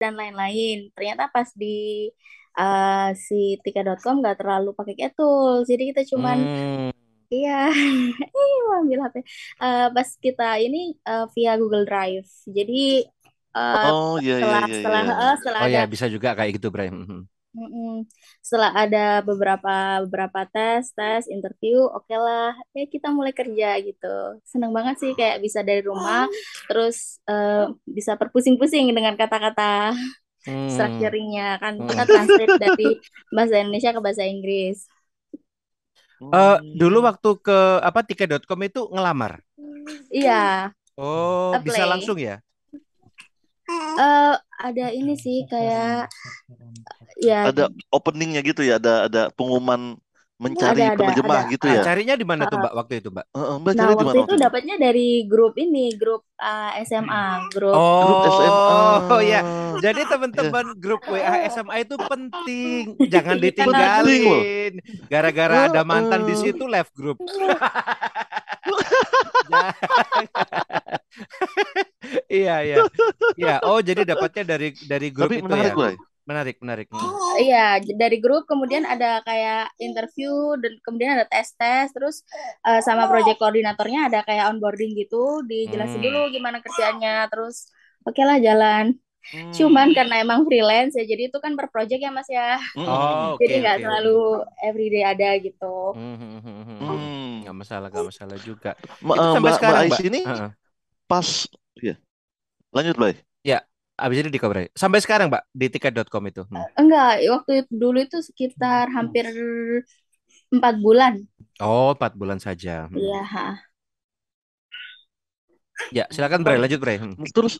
dan lain-lain. Ternyata pas di uh, si tiket.com nggak terlalu pakai ketul. Jadi kita cuman Hmm. iya ambil HP. Uh, pas kita ini uh, via Google Drive. Jadi uh, Oh iya iya setelah iya setelah iya. uh, setelah Oh ada ya, bisa juga kayak gitu, Bray. Mm-mm. Setelah ada beberapa beberapa tes, tes, interview, oke lah, ya kita mulai kerja gitu. Seneng banget sih kayak bisa dari rumah, terus eh, bisa berpusing-pusing dengan kata-kata Hmm. structuringnya kan Hmm. kita translate dari bahasa Indonesia ke bahasa Inggris. Eh, dulu waktu ke apa tiket.com itu ngelamar. Iya, Oh, bisa apply. langsung ya? Eh, ada ini sih kayak ya Ada openingnya gitu ya, ada ada pengumuman mencari ada ada penerjemah ada. gitu ya. carinya di mana tuh. Mbak, waktu itu, Mbak? Heeh, Mbak Nah, cari di waktu mana itu waktu itu? dapatnya dari grup ini, grup uh, SMA, grup Grup SMA. Oh, ya. Jadi teman-teman grup WA SMA itu penting. Jangan Iya, ditinggalin. Gara-gara ada mantan di situ left group. Iya, iya. Iya, oh jadi dapatnya dari dari grup Tapi itu menarik, ya. Bray. Menarik, menarik. Hmm. Iya, dari grup kemudian ada kayak interview dan kemudian ada tes-tes terus eh, sama project koordinatornya ada kayak onboarding gitu, dijelasin Hmm. dulu gimana kerjaannya, terus oke lah jalan. Hmm. Cuman karena emang freelance ya, jadi itu kan per project ya Mas ya. Oh, oke, Jadi nggak oke, selalu everyday ada gitu. Hmm, hmm, hmm, hmm, hmm. Hmm. Nggak masalah, nggak masalah juga. Ma- Itu eh, sampai Mbak Mbak sekarang, Ais Mbak. ini Heeh. pas ya. Lanjut, Bray. Ya, abis ini dikabari. Sampai sekarang, Mbak, di tiket.com itu. Hmm. Enggak, waktu itu dulu itu sekitar hampir empat bulan. Oh, empat bulan saja. Hmm. Iya, ha. Ya, silakan Bray, lanjut Bray. Hmm. Terus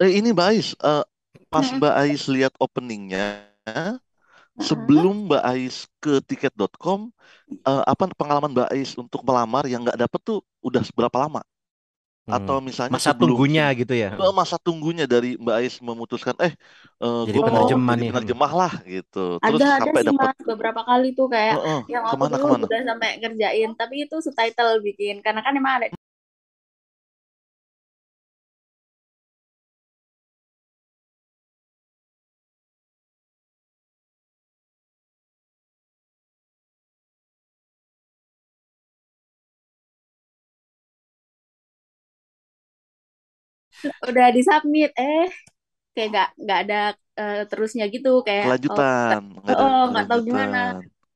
eh, ini Mbak Ais, eh, pas Mm-mm. Mbak Ais lihat openingnya. Sebelum Mbak Ais ke tiket.com, eh, apa pengalaman Mbak Ais untuk melamar yang nggak dapet tuh udah seberapa lama? Hmm. Atau misalnya Masa sebelum tunggunya gitu ya. ke masa tunggunya dari Mbak Ais memutuskan, eh, Jadi gue mau penerjemah jadi nih. Penerjemah lah gitu. Terus Ada ada sampai sih dapet, Mas beberapa kali tuh kayak Heeh, yang aku ke mana dulu ke mana? udah sampai ngerjain tapi itu subtitle bikin karena kan emang ada udah disubmit eh kayak nggak nggak ada eh, terusnya gitu kayak oh Kelanjutan, nggak oh nggak tahu gimana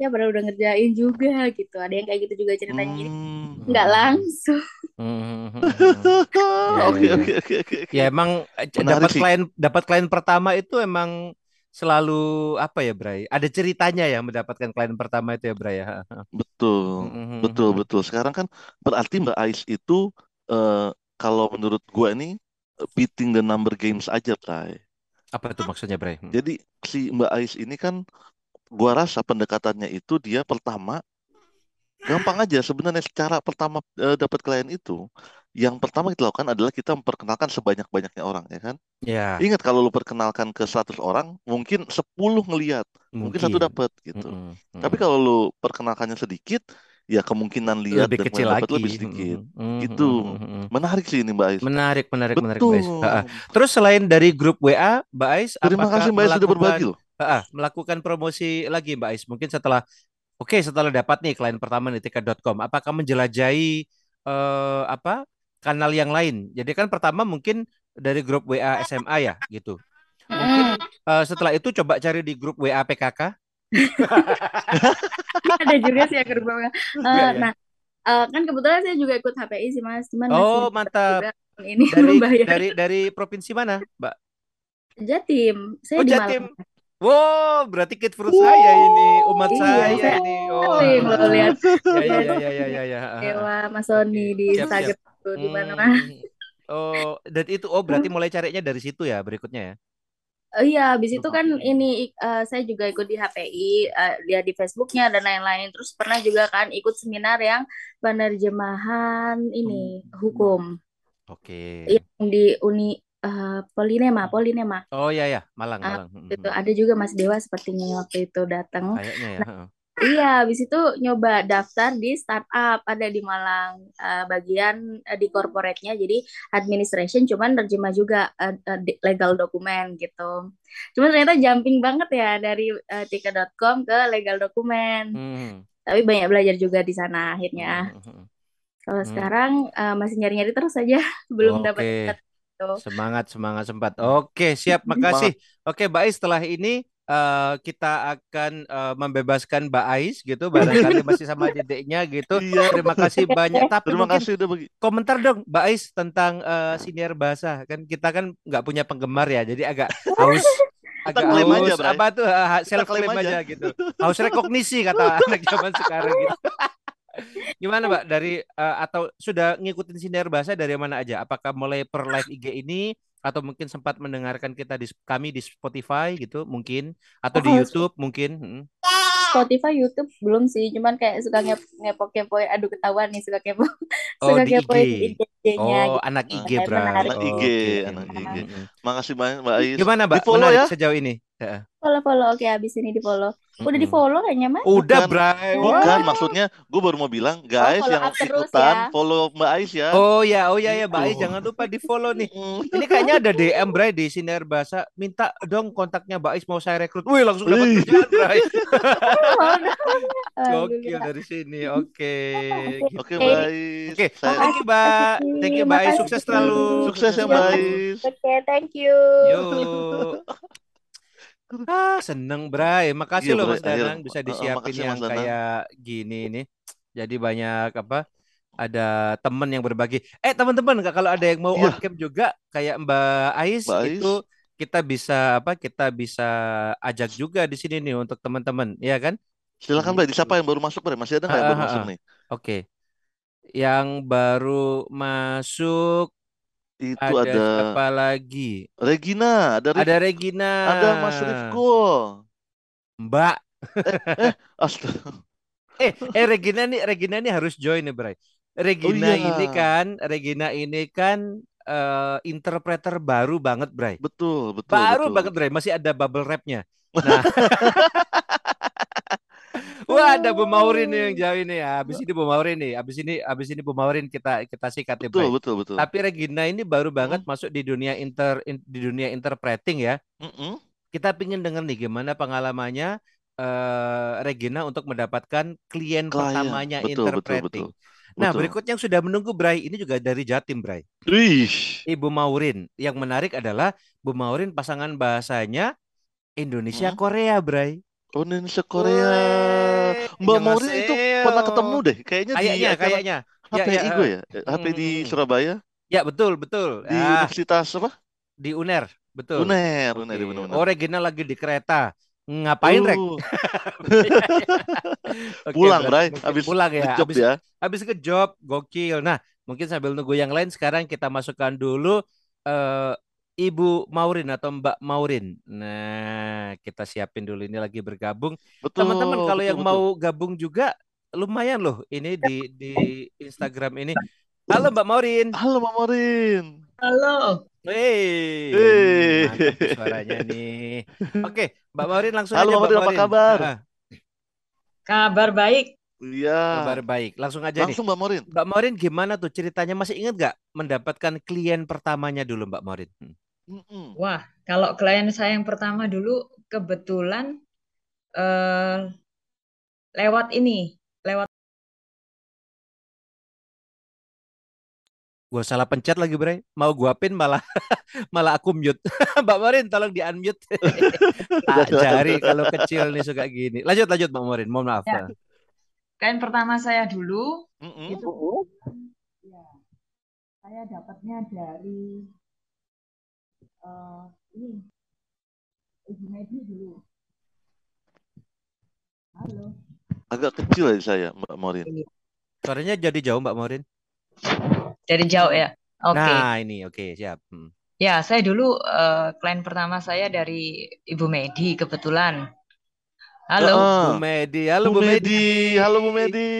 ya baru udah ngerjain juga gitu ada yang kayak gitu juga ceritanya jadi Hmm. nggak langsung Hmm, hmm, hmm, hmm. Ya, Oke oke oke. Ya emang eh, dapat klien dapat klien pertama itu emang selalu apa ya Bray? Ada ceritanya ya mendapatkan klien pertama itu ya Bray ya. Betul, Hmm, betul, betul. Sekarang kan berarti Mbak Ais itu eh, kalau menurut gua ini beating the number games aja, Bray. Apa itu maksudnya Bray? Hmm. Jadi si Mbak Ais ini kan gua rasa pendekatannya itu dia pertama gampang aja sebenarnya secara pertama eh, dapat klien itu yang pertama kita lakukan adalah kita memperkenalkan sebanyak-banyaknya orang ya kan. Ya, Ingat kalau lu perkenalkan ke 100 orang, mungkin 10 ngeliat, mungkin satu dapat gitu. Hmm, hmm, Tapi kalau lu perkenalkannya sedikit, ya kemungkinan lihat Lebih dan kecil lagi. lebih sedikit. hmm, hmm, Gitu. Menarik sih ini Mbak Ais. Menarik, menarik, menarik Mbak Ais. Betul. Terus selain dari grup WA, Mbak Ais, Terima apakah kasih Mbak Ais sudah berbagi loh. ha-ha, melakukan promosi lagi Mbak Ais? Mungkin setelah Oke, setelah dapat nih klien pertama di tiket.com, apakah menjelajahi eh, apa kanal yang lain? Jadi kan pertama mungkin dari grup WA SMA ya, gitu. Mungkin eh, setelah itu coba cari di grup WA PKK. ada juga sih yang berbeda. Eh, Enggak ya? nah eh, kan kebetulan saya juga ikut HPI sih mas cuman Oh, mantap. ini Dari dari dari provinsi mana, Mbak? Jatim saya Oh, di Jatim. Malang Wow, berarti kid fruit saya ini, umat iya saya saya ini. Oh, loh lihat ya ya ya ya ya ya. ya. Dewa Mas Sony di siap. Instagram tuh di mana Hmm. Oh, dan itu oh berarti mulai carinya dari situ ya berikutnya ya. Oh iya, habis itu kan ini eh, saya juga ikut di HPI, eh, lihat di Facebooknya dan lain-lain. Terus pernah juga kan ikut seminar yang penerjemahan ini hukum Oke. yang di Uni eh, Polinema, Polinema. Oh ya ya, Malang Malang. Hmm, itu hmm. ada juga Mas Dewa sepertinya waktu itu datang. Kayaknya ya. Nah. Iya, habis itu nyoba daftar di startup ada di Malang uh, bagian uh, di corporate-nya jadi administration cuman terjemah juga uh, uh, legal dokumen gitu. Cuman ternyata jumping banget ya dari uh, tika.com ke legal dokumen. Hmm. Tapi banyak belajar juga di sana akhirnya. Hmm. hmm, hmm. Kalau hmm. sekarang uh, masih nyari-nyari terus saja belum okay. dapat Semangat, semangat sempat. Oke, siap. Makasih. Oke, baik setelah ini uh, kita akan uh, membebaskan Mbak Ais gitu barangkali masih sama dedeknya gitu. Iya. Terima kasih banyak. Tapi Terima kasih udah bagi. Komentar dong Mbak Ais tentang uh, siniar bahasa. Kan kita kan nggak punya penggemar ya. Jadi agak haus agak klaim aja, Bray. apa tuh self claim aja. aja gitu. Haus rekognisi kata anak zaman sekarang gitu. Gimana Mbak dari uh, atau sudah ngikutin siniar bahasa dari mana aja? Apakah mulai per live IG ini atau mungkin sempat mendengarkan kita di kami di Spotify gitu mungkin atau oh, di YouTube mungkin hmm. Spotify YouTube belum sih cuman kayak suka ngep ngepok kepo aduh ketahuan nih suka kepo oh, suka di kepo IG. IG-nya oh gitu. anak IG bro anak IG oh, anak IG makasih banyak Mbak Ais gimana Mbak? Di follow ya. sejauh ini? Follow follow. Oke abis ini di follow udah di follow kayaknya mas udah Bray. Bukan maksudnya gue baru mau bilang oh, guys oh, yang ikutan ya. follow Mbak Ais ya. Oh ya oh ya ya Mbak Ais jangan lupa di follow nih ini kayaknya ada DM Bray di Sinar Bahasa. Minta dong kontaknya Mbak Ais mau saya rekrut. Wih langsung dapat kerjaan Bray. Gokil dari sini oke. Oke Mbak Ais oke thank you Mbak thank you Ais sukses selalu sukses ya Ais oke thank you yuk Ah, seneng Bray. Makasih iya, loh Mas Danang bisa disiapin uh, yang kayak gini nih. Jadi banyak apa? Ada temen yang berbagi. Eh teman-teman kalau ada yang mau iya. on juga kayak Mbak Ais Mbak itu kita bisa apa? Kita bisa ajak juga di sini nih untuk teman-teman, ya kan? Silakan Mbak, siapa yang baru masuk Bray? Masih ada nggak yang baru masuk nih? Oke. Okay. Yang baru masuk itu ada, ada siapa lagi? Regina, ada Rif... ada Regina. Ada Mas Rifko. Mbak. Eh, eh, astaga. eh, eh Regina nih, Regina nih harus join nih, Bray. Regina oh, iya. ini kan, Regina ini kan uh, interpreter baru banget, Bray. Betul, betul. Baru betul. banget, Bray. Masih ada bubble rapnya. Nah. Wah, ada Bu Maurin nih yang jauh ini ya. Habis ini Bu Maurin nih. Habis ini habis ini Bu Maurin kita kita sikat ya, Betul, betul, betul. Tapi Regina ini baru banget hmm. masuk di dunia inter in, di dunia interpreting ya. Hmm. Kita pingin denger nih gimana pengalamannya uh, Regina untuk mendapatkan klien, klien. pertamanya betul, interpreting. Betul, betul. Nah, Betul. berikutnya yang sudah menunggu Bray, ini juga dari Jatim, Bray. Wih. Ibu Maurin. Yang menarik adalah Bu Maurin pasangan bahasanya Indonesia hmm. Korea, Bray. Oh Indonesia Korea. Mbak Maureen itu pernah ketemu deh. Kayaknya kayaknya, di kayaknya. HPI ya, ya, gue ya. HP hmm. di Surabaya. Ya betul betul. Di ah. Universitas apa? Di UNER. Betul. UNER, UNER, okay. benar Oh Regina lagi di kereta. Ngapain uh. Rek? okay, pulang, Bray. Habis pulang ya. Habis ya. Habis ke job, gokil. Nah, mungkin sambil nunggu yang lain sekarang kita masukkan dulu uh, Ibu Maurin atau Mbak Maurin. Nah, kita siapin dulu ini lagi bergabung. Teman-teman kalau betul, yang betul. mau gabung juga lumayan loh ini di di Instagram ini. Halo Mbak Maurin. Halo Mbak Maurin. Halo. Hey, hey. suaranya nih. Oke, Mbak Maurin langsung Halo, aja Mbak Maurin. apa kabar? Nah. Kabar baik. Iya. Kabar baik. Langsung aja Langsung nih. Mbak Maurin. Mbak Maurin gimana tuh ceritanya? Masih ingat gak mendapatkan klien pertamanya dulu Mbak Maurin? Hmm. Wah, kalau klien saya yang pertama dulu kebetulan uh, lewat ini, lewat Gua salah pencet lagi, Bre. Mau gua pin malah malah aku mute. Mbak Morin tolong di unmute. tak cari kalau kecil nih suka gini. Lanjut lanjut Mbak Morin, mohon maaf. Ya. Klien pertama saya dulu mm -hmm. itu ya, saya dapatnya dari uh, ini Ibu Medi dulu. Halo. Agak kecil aja saya, Mbak Morin. Suaranya jadi jauh, Mbak Morin. Jadi jauh ya. Oke. Okay. Nah, ini oke, okay, siap. Hmm. Ya, saya dulu uh, klien pertama saya dari Ibu Medi kebetulan. Halo. Uh, Bu Medi. Halo Bu, Bu Medi. Medi. Halo Bu Medi.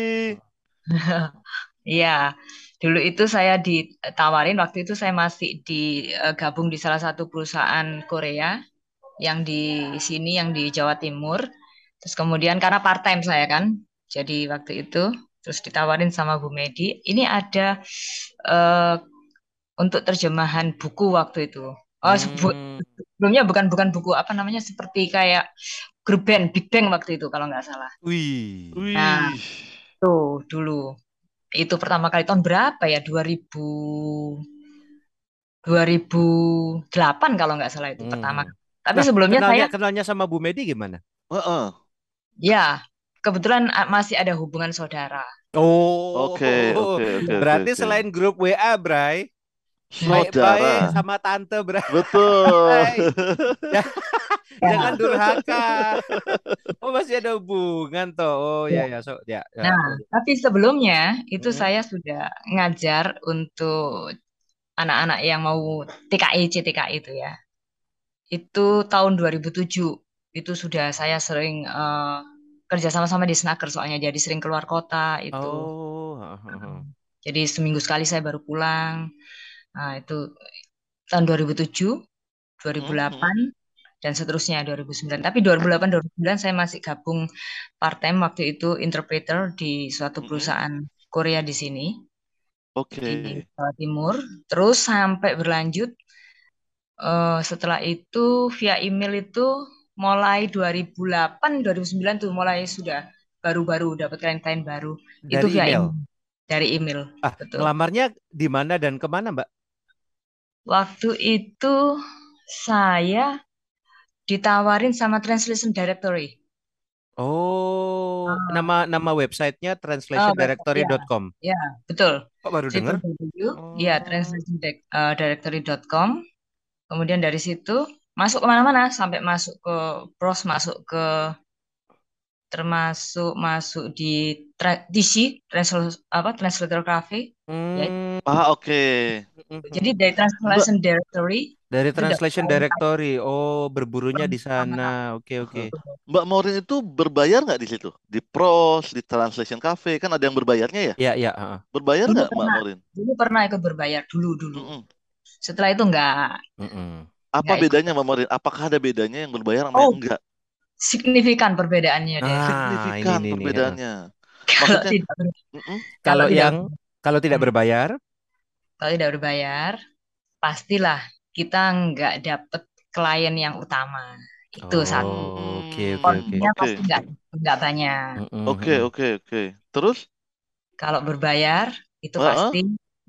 Iya. Dulu itu saya ditawarin waktu itu saya masih di uh, gabung di salah satu perusahaan Korea yang di sini yang di Jawa Timur. Terus kemudian karena part time saya kan, jadi waktu itu terus ditawarin sama Bu Medi, ini ada uh, untuk terjemahan buku waktu itu. Oh, hmm. sebelumnya bukan bukan buku apa namanya seperti kayak grup band Big Bang waktu itu kalau nggak salah. Wih. Nah, tuh dulu itu pertama kali tahun berapa ya 2000 2008 kalau nggak salah itu hmm. pertama. Tapi nah, sebelumnya kenalnya, saya kenalnya sama Bu Medi gimana? Uh -uh. Ya, kebetulan masih ada hubungan saudara. Oh, oke, okay, oke, okay, okay, Berarti okay. selain grup WA, Bray, saudara sama tante, Bray. Betul. Ya, jangan durhaka. Oh, masih ada hubungan toh. Oh, ya ya, so, ya. ya. Nah, tapi sebelumnya itu hmm. saya sudah ngajar untuk anak-anak yang mau TKI CTKI itu ya. Itu tahun 2007 itu sudah saya sering uh, kerja sama-sama di Snaker soalnya jadi sering keluar kota itu. Oh. Jadi seminggu sekali saya baru pulang. Nah, itu tahun 2007, 2008 hmm. Dan seterusnya 2009. Tapi 2008 2009 saya masih gabung part time waktu itu interpreter di suatu perusahaan hmm. Korea di sini. Oke. Okay. Di Jawa Timur. Terus sampai berlanjut uh, setelah itu via email itu mulai 2008 2009 tuh mulai sudah baru-baru dapat klien-klien baru dari itu via email. email. Dari email. Ah, betul. Ngelamarnya di mana dan ke mana, Mbak? Waktu itu saya ditawarin sama Translation Directory. Oh, uh, nama nama websitenya translationdirectory.com. Ya, ya, betul. Kok baru dengar? Oh. Ya, translationdirectory.com. Kemudian dari situ masuk ke mana-mana sampai masuk ke pros, masuk ke termasuk masuk di tra DC translator apa translator cafe hmm. ya. ah oke okay. jadi dari translation directory dari translation directory. Oh berburunya di sana. Oke okay, oke. Okay. Mbak Maureen itu berbayar nggak di situ? Di pros di translation cafe? Kan ada yang berbayarnya ya? Iya iya uh. berbayar nggak Mbak Maureen? Dulu pernah ikut berbayar. Dulu dulu. Mm -mm. setelah itu enggak mm -mm. apa enggak bedanya Mbak Maureen? Apakah ada bedanya yang berbayar sama oh. yang enggak signifikan perbedaannya deh. Ah, signifikan ini, perbedaannya. Kalau tidak kalau yang kalau tidak berbayar? Kalau tidak berbayar pastilah kita nggak dapet klien yang utama itu oh, satu oke oke oke pasti nggak nggak banyak oke oke oke terus kalau berbayar itu uh -uh. pasti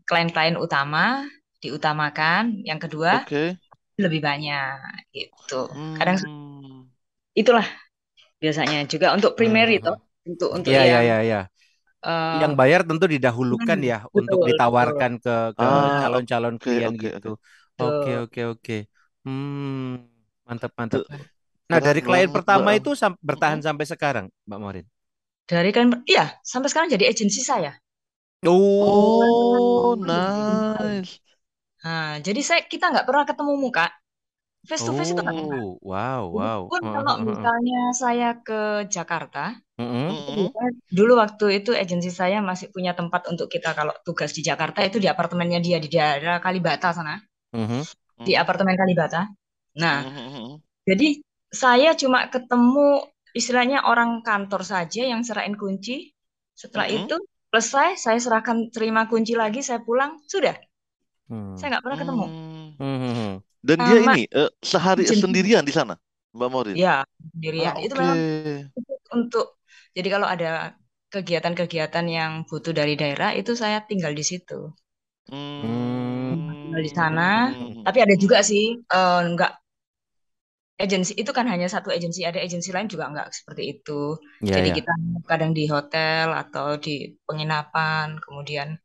klien-klien utama diutamakan yang kedua okay. lebih banyak gitu kadang hmm itulah biasanya juga untuk primer itu hmm. untuk untuk ya, yang ya, ya, ya. Uh, yang bayar tentu didahulukan hmm, ya betul, untuk ditawarkan betul. ke ah, calon-calon ah, klien okay, gitu. Oke oke oke. Hmm mantap mantap. Nah dari klien pertama itu sam bertahan sampai sekarang, Mbak Morin? Dari klien, iya sampai sekarang jadi agensi saya. Oh, nice. Nah, jadi saya kita nggak pernah ketemu muka, face to face itu kan Oh, wow, wow. Pun kalau misalnya saya ke Jakarta, Mm-mm. dulu waktu itu agensi saya masih punya tempat untuk kita kalau tugas di Jakarta itu di apartemennya dia di daerah Kalibata sana, Mhm. di apartemen Kalibata. Nah, Mhm. jadi saya cuma ketemu istilahnya orang kantor saja yang serahin kunci. Setelah Mhm. itu selesai, saya serahkan terima kunci lagi, saya pulang, sudah. Hmm. Saya nggak pernah ketemu. Hmm. Hmm. Dan dia ini uh, sehari sendirian di sana, Mbak Morin? Ya, sendirian. Ah, Itu memang untuk jadi kalau ada kegiatan-kegiatan yang butuh dari daerah itu saya tinggal di situ. Hmm. Tinggal di sana. Hmm. Tapi ada juga sih uh, enggak agensi itu kan hanya satu agensi, ada agensi lain juga enggak seperti itu. Yeah, Jadi yeah. kita kadang di hotel atau di penginapan, kemudian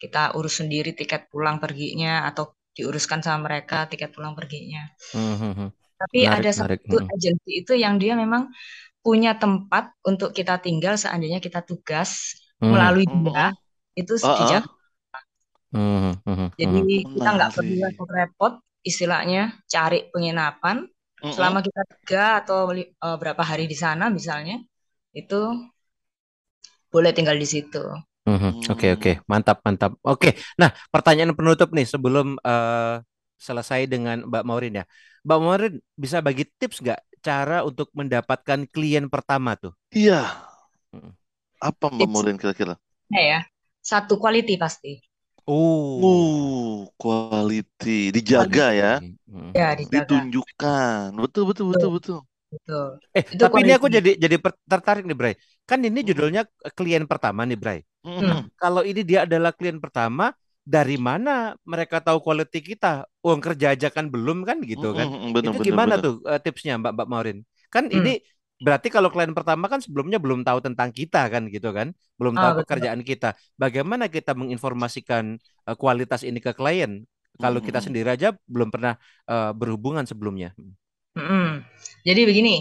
kita urus sendiri tiket pulang perginya atau diuruskan sama mereka tiket pulang perginya. Mm-hmm. Tapi menarik, ada satu mm-hmm. agensi itu yang dia memang punya tempat untuk kita tinggal seandainya kita tugas mm-hmm. melalui dia itu uh -uh. Di Jakarta. Mm-hmm. Jadi kita nggak perlu repot-repot istilahnya cari penginapan mm-hmm. selama kita tiga atau uh, berapa hari di sana misalnya itu boleh tinggal di situ. Mm-hmm. Oke okay, oke okay. mantap mantap. Oke, okay. nah pertanyaan penutup nih sebelum uh, selesai dengan Mbak Maurin ya. Mbak Maurin bisa bagi tips nggak cara untuk mendapatkan klien pertama tuh? Iya. Mm. Apa Mbak Tips Morin kira-kira? ya, satu quality pasti. Oh, Uh, quality dijaga ya, quality. Mm. Ya, dijaga. ditunjukkan. Betul betul betul betul. Betul. Eh, Itu tapi ini aku quality. jadi jadi tertarik nih, Bray. Kan ini Hmm. judulnya klien pertama nih, Bray. Mm-mm. Kalau ini dia adalah klien pertama, dari mana mereka tahu quality kita? Uang kerja aja kan belum kan gitu kan? Mm-mm, bener Itu bener gimana bener. tuh eh, tipsnya Mbak Mbak Maurin? Kan Hmm. ini berarti kalau klien pertama kan sebelumnya belum tahu tentang kita kan gitu kan? Belum Ah, tahu betul. pekerjaan kita. Bagaimana kita menginformasikan eh, kualitas ini ke klien? Kalau kita Mm-mm. sendiri aja belum pernah eh, berhubungan sebelumnya. Mm-mm. Jadi begini,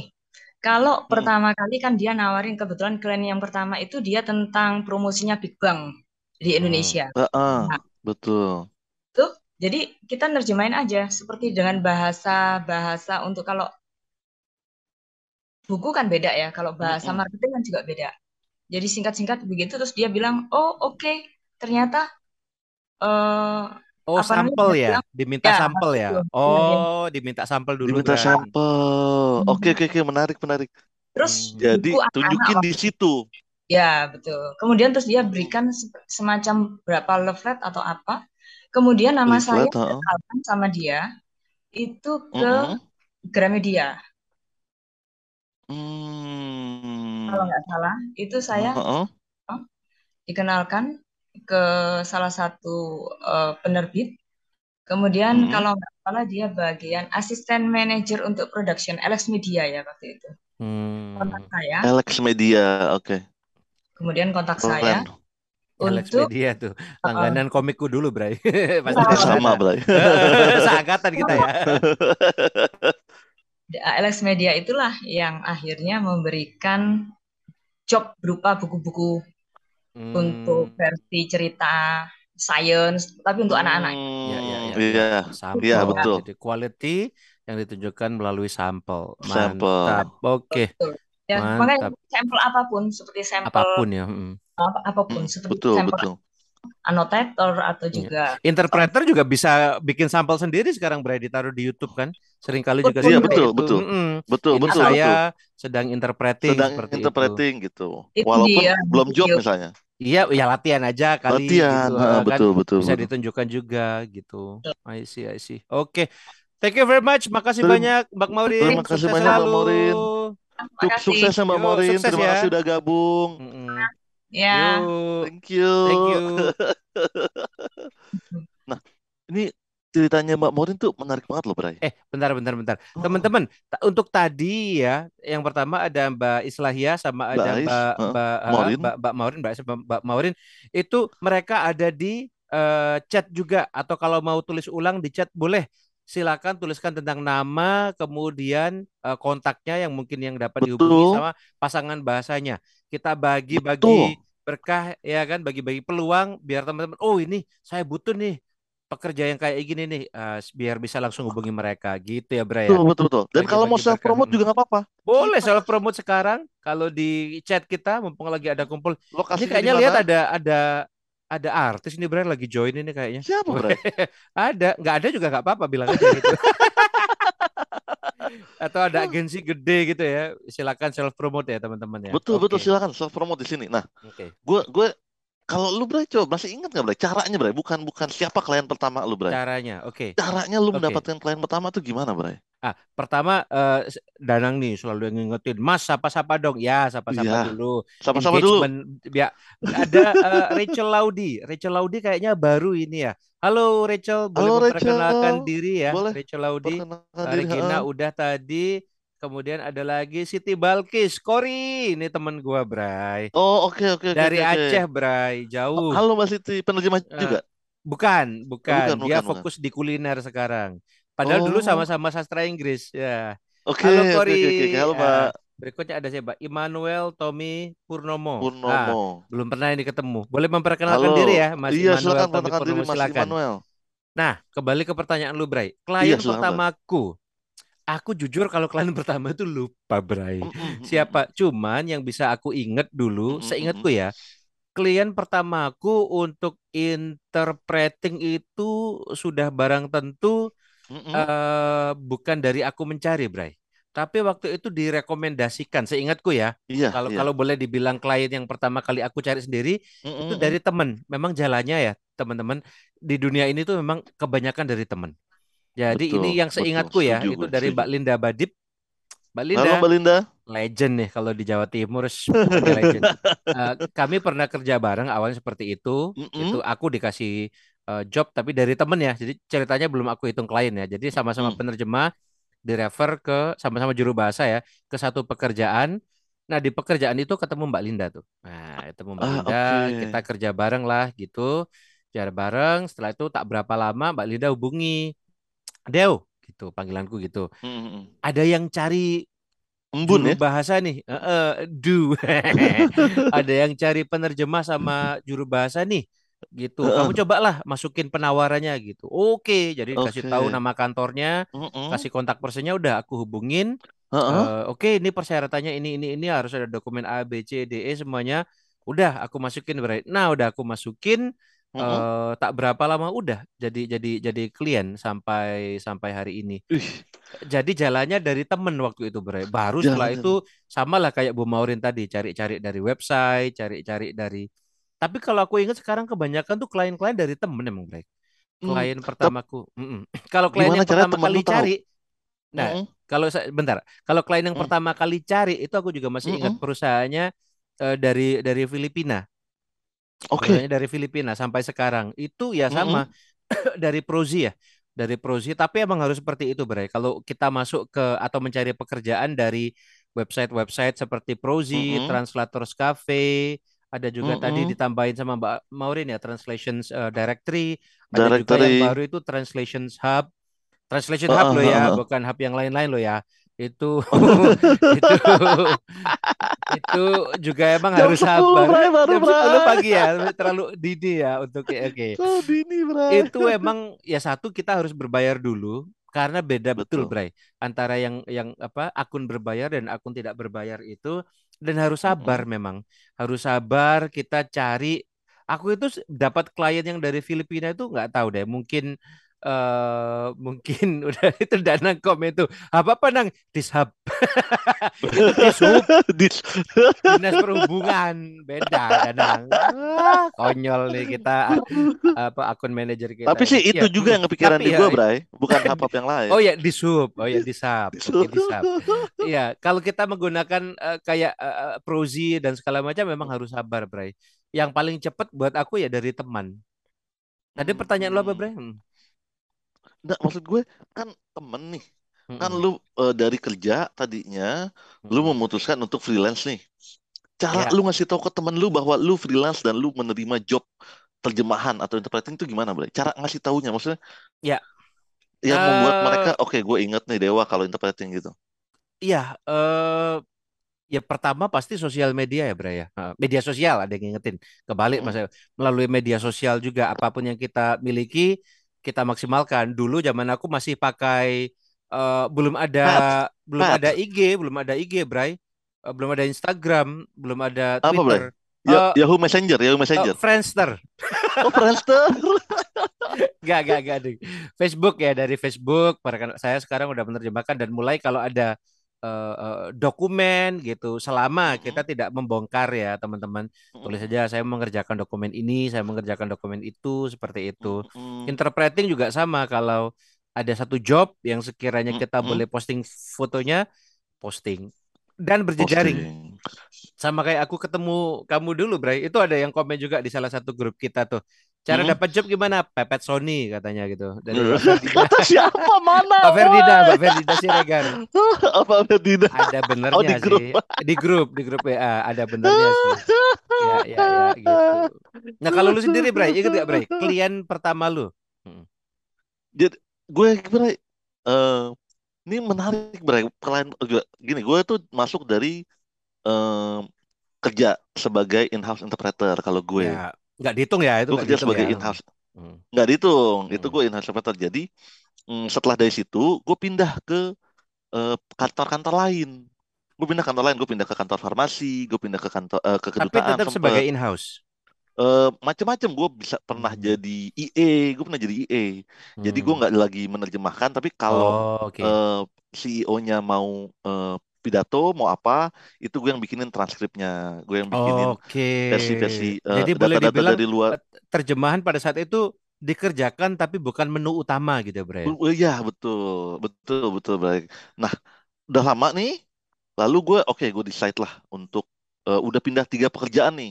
kalau Mm. pertama kali kan dia nawarin kebetulan klien yang pertama itu dia tentang promosinya Big Bang di Hmm. Indonesia. Ah, Nah, betul. itu jadi kita nerjemahin aja seperti dengan bahasa-bahasa untuk kalau buku kan beda ya, kalau bahasa Mm-mm. marketing kan juga beda. Jadi singkat-singkat begitu terus dia bilang, "Oh, oke, ternyata eh Oh, apa sampel ya? bilang Diminta ya sampel ya? dia Oh, diminta sampel dulu, Diminta Bray. sampel. Oke oke oke menarik menarik. Terus Hmm. Jadi buku anak-anak tunjukin di situ. Ya, betul. Kemudian terus dia berikan se- semacam berapa leaflet atau apa. Kemudian nama saya Leaflet, heeh. dikenalkan sama dia itu ke Mm-mm. Gramedia. Kalau Hmm. nggak salah, itu saya Heeh. oh, dikenalkan ke salah satu eh, penerbit. Kemudian Mm-mm. kalau nggak salah dia bagian asisten manajer untuk production Alex Media ya waktu itu. Kontak Hmm. saya, Alex Media, oke. kemudian kontak saya Keren. Alex untuk Media tuh langganan komikku dulu, Bray. Pasti sama. Bray. Seangkatan kita ya. Alex Media itulah yang akhirnya memberikan job berupa buku-buku untuk Hmm. versi cerita science, tapi untuk anak-anak. Ya, ya, Hmm, ya, ya. iya, iya Gitu ya. betul. Jadi quality yang ditunjukkan melalui sampel. Sampel. Mantap. Oke, Betul. Ya, makanya sampel apa pun seperti sampel Apa pun ya. mm. apa, apa pun Hmm, seperti betul sampel betul. Annotator atau Iya. juga Interpreter juga bisa bikin sampel sendiri sekarang Bray ditaruh di YouTube kan. Seringkali juga betul Iya seperti betul itu. betul Mm-mm. betul Ini betul betul. saya sedang interpreting Sedang seperti itu. interpreting gitu. itu Walaupun dia belum job video. misalnya. Iya, ya latihan aja kali Latihan, gitu eh, kan betul betul bisa betul. ditunjukkan juga gitu. I see, I see. Oke. Thank you very much. Makasih Terima, banyak Mbak Maurin. terima kasih Sukses banyak Mbak selalu. Kasih. Sukses ya Mbak Yo, sukses Terima ya. kasih udah gabung. Mm-mm. Ya. Yuk. Thank you. Thank you. Nah, ini ceritanya Mbak Morin tuh menarik banget loh, Bray. Eh, bentar, bentar, bentar. Oh, Teman-teman, untuk tadi ya, yang pertama ada Mbak Islahia sama Mbak ada Mbak Mbak ah, Morin. Mbak Mbak Maurin, Mbak Mbak Mbak Maurin itu mereka ada di eh, chat juga atau kalau mau tulis ulang di chat boleh. Silakan tuliskan tentang nama, kemudian eh, kontaknya yang mungkin yang dapat dihubungi Betul, sama pasangan bahasanya. Kita bagi-bagi berkah ya kan, bagi-bagi peluang biar teman-teman, oh ini saya butuh nih pekerja yang kayak gini nih, eh, biar bisa langsung hubungi mereka gitu ya, Bray ya. Betul, betul, betul. Dan kalau mau self promote juga nggak apa-apa. Boleh self promote sekarang kalau di chat kita mumpung lagi ada kumpul. Ini lokasinya di kayaknya lihat ada ada ada artis ini Bray lagi join ini kayaknya. Siapa, Bray? Ada, nggak ada juga nggak apa-apa bilang aja gitu. Atau ada agensi gede gitu ya. Silakan self promote ya teman-teman ya. Betul, betul. Oke. Silakan self promote di sini. Nah, Oke. gue gue kalau lu Bray coba masih ingat nggak Bray? Caranya Bray, bukan bukan siapa klien pertama lu Bray. Caranya. Oke. Caranya lu Oke. mendapatkan klien pertama tuh gimana Bray? Ah, pertama s- Danang nih selalu yang ngingetin, Mas sapa-sapa dong. Ya, sapa-sapa Iya, dulu. sama-sama dulu. Ya. Ada eh, Rachel Laudi. Rachel Laudi kayaknya baru ini ya. Halo Rachel, boleh Halo memperkenalkan Rachel, diri ya. boleh Rachel Laudi. diri. Regina udah tadi. Kemudian ada lagi Siti Balkis, Kori. Ini teman gua, Bray. Oh, oke oke oke Dari oke oke. Aceh, Bray. Jauh. Halo Mbak Siti, penerjemah Eh, juga? bukan, Oh, bukan. bukan, Dia bukan, bukan. fokus di kuliner sekarang. Padahal dulu Oh, sama-sama sastra Inggris. Ya. oke Halo oke Kori. oke oke. Halo Ah, Mbak berikutnya ada siapa? Immanuel Tommy Purnomo. Purnomo. belum pernah ini ketemu. Boleh memperkenalkan Halo. diri ya, Mas Iya, Immanuel silakan Tommy perkenalkan diri Purnomo, Mas silakan. Immanuel. Nah, kembali ke pertanyaan lu, Bray. Iya, Klien silakan Bray. pertamaku. Aku jujur kalau klien pertama itu lupa, Bray. Mm, mm, mm, Siapa? Cuman yang bisa aku inget dulu, seingatku ya, klien pertamaku untuk interpreting itu sudah barang tentu Mm, mm. eh bukan dari aku mencari, Bray. Tapi waktu itu direkomendasikan, seingatku ya. Iya, Kalau iya. kalau boleh dibilang klien yang pertama kali aku cari sendiri itu Mm-mm-mm. dari temen. Memang jalannya ya, teman-teman di dunia ini tuh memang kebanyakan dari temen. Jadi ini Betul, yang betul. seingatku ya, Setuju itu dari setuju. Mbak Linda Badip. Mbak Halo Linda, Mbak Linda. legend nih kalau di Jawa Timur, legend. Eh, kami pernah kerja bareng awalnya seperti itu. Itu Mm-mm. aku dikasih eh, job tapi dari temen ya. Jadi ceritanya belum aku hitung klien ya. Jadi sama-sama Mm. penerjemah direfer ke sama-sama juru bahasa ya ke satu pekerjaan. Nah di pekerjaan itu ketemu Mbak Linda tuh. Nah ketemu Mbak Ah, Linda, oke. kita kerja bareng lah gitu, kerja bareng. Setelah itu tak berapa lama Mbak Linda hubungi, Deo gitu panggilanku gitu. Mm-mm. Ada yang cari Embun juru ya? bahasa nih, Eh, eh, du. Ada yang cari penerjemah sama juru bahasa nih, gitu. Kamu Heeh. cobalah masukin penawarannya gitu. Oke, jadi dikasih tahu Oke. nama kantornya, kasih kontak personnya, udah aku hubungin. Eh, Oke, ini persyaratannya ini ini ini harus ada dokumen A B C D E semuanya. Udah aku masukin berarti. Nah, udah aku masukin. Mm-mm. eh tak berapa lama udah jadi jadi jadi klien sampai sampai hari ini. Ih, Jadi jalannya dari temen waktu itu Bray. Baru setelah jalan. itu sama lah kayak Bu Maurin tadi cari-cari dari website, cari-cari dari. Tapi kalau aku ingat sekarang kebanyakan tuh klien-klien dari temen emang Bray. Hmm, Klien tapi pertamaku. Mm-mm. Kalau klien gimana yang pertama kali tahu? cari, nah Mm-mm. kalau saya bentar, kalau klien yang Mm. pertama kali cari itu aku juga masih ingat Mm-mm. perusahaannya eh, dari dari Filipina. Oke. Perusahaannya dari Filipina sampai sekarang itu ya sama Mm-mm. dari Prozi ya dari Prozi tapi emang harus seperti itu Bray kalau kita masuk ke atau mencari pekerjaan dari website-website seperti Prozi, Mm-mm. Translators Cafe ada juga tadi Mm-mm. ditambahin sama Mbak Maureen ya Translations eh, Directory ada juga yang Directory. baru itu Translations Hub Translation Hub Heeh, loh ya heeh. bukan hub yang lain-lain loh ya itu itu itu juga emang Jam harus 10 sabar Bray, baru jam 10 Bray. pagi ya terlalu dini ya untuk oke Kok dini Bray? itu emang ya satu kita harus berbayar dulu karena beda betul Betul. Bray antara yang yang apa akun berbayar dan akun tidak berbayar itu dan harus sabar Mm-mm. memang. Harus sabar kita cari. Aku itu dapat klien yang dari Filipina itu nggak tahu deh. Mungkin eh mungkin udah itu dana kom itu. Apa apa nang? Dishub. Dishub. Dis- dinas perhubungan. Beda danang Wah, konyol nih kita apa akun manajer kita Tapi sih itu Ya, juga yang kepikiran di ya gua, Bray. Bukan hap-hap yang lain. oh ya di sub oh ya di sub oke Dis- di sub Iya kalau kita menggunakan eh, kayak eh, Prozi dan segala macam memang harus sabar Bray. Yang paling cepat buat aku ya dari teman. Tadi pertanyaan lo apa Hmm. Bray? Hmm, Nggak, maksud gue kan temen nih. Kan mm-mm, lu eh, dari kerja tadinya lu mm-mm. memutuskan untuk freelance nih. Cara Ya. lu ngasih tahu ke temen lu bahwa lu freelance dan lu menerima job terjemahan atau interpreting itu gimana, Bray? Cara ngasih taunya maksudnya Ya. yang membuat Eh, mereka oke gue inget nih Dewa kalau interpreting gitu. Iya, eh ya pertama pasti sosial media ya, Bray ya. Eh, Media sosial ada yang ngingetin. Kebalik Mas, Mm-mm. melalui media sosial juga apa pun yang kita miliki kita maksimalkan. Dulu zaman aku masih pakai eh, belum ada belum ada IG, belum ada IG, Bray. Eh, belum ada Instagram, belum ada Apa, Bray? Twitter. Ya, Eh, Yahoo Messenger, Yahoo Messenger. Friendster. Oh, Friendster. Gak, gak, gak. Ding. Facebook ya dari Facebook. Para saya sekarang udah menerjemahkan dan mulai kalau ada eh, dokumen gitu. Selama kita tidak membongkar ya teman-teman. Tulis saja saya mengerjakan dokumen ini, saya mengerjakan dokumen itu, seperti itu. Interpreting juga sama. Kalau ada satu job yang sekiranya kita boleh posting fotonya, posting. Dan berjejaring. Posting. Sama kayak aku ketemu kamu dulu, Bray. Itu ada yang komen juga di salah satu grup kita tuh. Cara Mm. dapat job gimana? Pepet Sony katanya gitu. Dari Ferdina. Kata siapa mana? Mbak Ferdina, boy? Mbak Ferdina Siregar. Apa Ferdina? Ada Oh benernya di grup. sih. Di grup, di grup WA ada benernya sih. Ya, ya, ya gitu. Nah, kalau lu sendiri, Bray, inget gak, Bray? Klien pertama lu. Hmm. Jadi gue Bray, eh ini menarik Bray. Klien juga gini, gue tuh masuk dari eh, kerja sebagai in-house interpreter kalau gue. Ya, nggak dihitung ya, itu Gue kerja sebagai ya. in-house. Hmm. Nggak dihitung, itu Hmm. gue in-house interpreter. Jadi mm, setelah dari situ, gue pindah ke eh, kantor-kantor lain. Gue pindah kantor lain, gue pindah ke kantor farmasi, gue pindah ke kantor eh, ke Tapi kedutaan tetap sebagai in-house. eh macam-macam gue bisa pernah Hmm. jadi IE gue pernah jadi IE jadi gue Hmm. nggak lagi menerjemahkan tapi kalau Oh, oke. eh, CEO-nya mau eh, pidato mau apa itu gue yang bikinin transkripnya gue yang bikinin Oke. versi-versi eh, Jadi boleh data-data dibilang dari luar terjemahan pada saat itu dikerjakan tapi bukan menu utama gitu Bre. Oh, iya betul betul betul baik nah udah lama nih lalu gue oke gue decide lah untuk eh, udah pindah tiga pekerjaan nih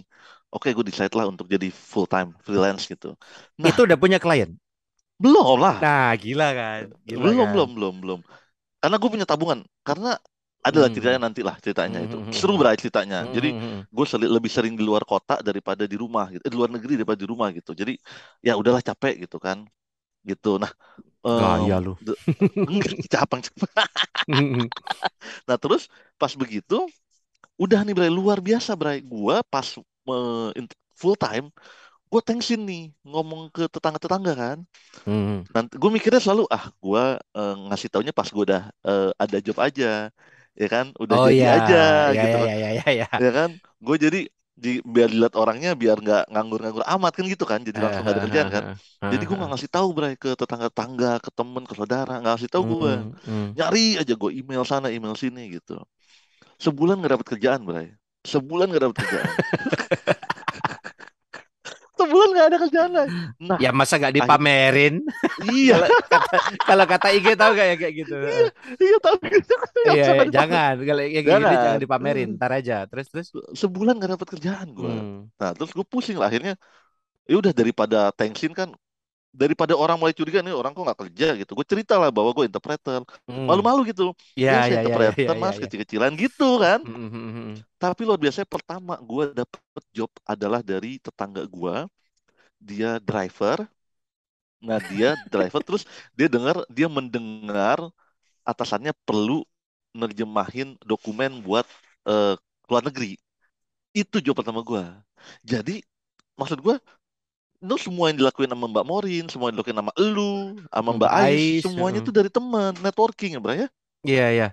oke gue decide lah untuk jadi full time freelance gitu nah Itu udah punya klien. belum lah Nah, gila kan? Gila belum kan? belum belum belum karena gue punya tabungan karena adalah Hmm. ceritanya nanti lah ceritanya Hmm, itu. hmm, seru hmm, berai ceritanya hmm, jadi gue lebih sering di luar kota daripada di rumah gitu eh, di luar negeri daripada di rumah gitu. Jadi ya udahlah capek gitu kan gitu. Nah Gaya em, lu. enggak capang nah terus pas begitu udah nih Bray luar biasa Bray. Gue pas eh, int- full time gue tensin nih ngomong ke tetangga-tetangga kan. Hmm. nanti gue mikirnya selalu ah gue eh, ngasih taunya pas gue udah eh, ada job aja ya kan? Udah Oh jadi ya, aja ya gitu ya kan ya ya ya. ya kan? Gue jadi di biar dilihat orangnya biar nggak nganggur-nganggur amat kan gitu kan? Jadi langsung gak ada kerjaan kan? jadi gue nggak ngasih tahu Bray ke tetangga-tetangga ke temen ke saudara nggak ngasih tahu gue Hmm, hmm. nyari aja gue email sana email sini gitu. Sebulan nggak dapet kerjaan Bray. Sebulan nggak dapet kerjaan sebulan nggak ada kerjaan lagi nah Ya masa nggak akhir dipamerin? iya Kalau kata IG tahu gak ya kayak gitu? iya iya tahu gitu Iya, iya, dipamer jangan kalau yang kayak gini jangan jangan dipamerin, Hmm. ntar aja. Terus terus. sebulan nggak dapet kerjaan gue Hmm. nah terus gue pusing lah akhirnya ya udah daripada tensin kan daripada orang mulai curiga nih orang kok nggak kerja gitu gue cerita lah bahwa gue interpreter Hmm. malu-malu gitu Ya ya ya ya saya ya interpreter ya ya mas ya. kecil-kecilan gitu kan hmm, hmm, hmm. tapi luar biasa pertama gue dapet job adalah dari tetangga gue dia driver nah dia driver terus dia dengar dia mendengar atasannya perlu nerjemahin dokumen buat eh, luar negeri itu job pertama gue jadi maksud gue itu semua yang dilakuin sama Mbak Morin, semua yang dilakuin sama elu, sama Mbak Mbak Ais, Ais, semuanya heeh. tuh dari teman, networking ya, Bray ya? Iya ya.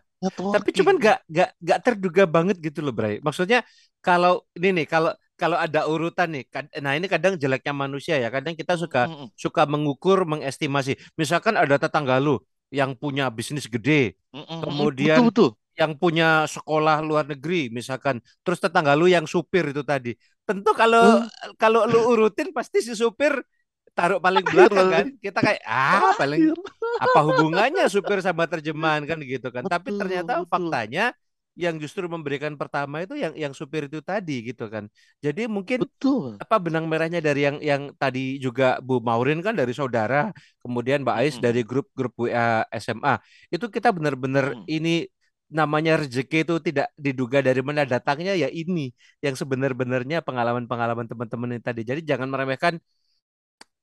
Tapi cuman gak gak gak terduga banget gitu loh, Bray. Maksudnya kalau ini nih kalau kalau ada urutan nih, nah ini kadang jeleknya manusia ya. Kadang kita suka Mm-mm, suka mengukur, mengestimasi. Misalkan ada tetangga lu yang punya bisnis gede, mm-mm. kemudian Betul betul. yang punya sekolah luar negeri misalkan terus tetangga lu yang supir itu tadi tentu kalau Eh, kalau lu urutin pasti si supir taruh paling belakang kan kita kayak ah paling Akhir. apa hubungannya supir sama terjemahan kan gitu kan tapi Betul ternyata betul. faktanya yang justru memberikan pertama itu yang yang supir itu tadi gitu kan jadi mungkin Betul. apa benang merahnya dari yang yang tadi juga Bu Maurin kan dari saudara, kemudian Mbak Ais Mm-mm, dari grup-grup WA SMA. Itu kita benar-benar mm-mm. ini namanya rezeki itu tidak diduga dari mana datangnya ya ini yang sebenar-benarnya pengalaman-pengalaman teman-teman ini tadi. Jadi jangan meremehkan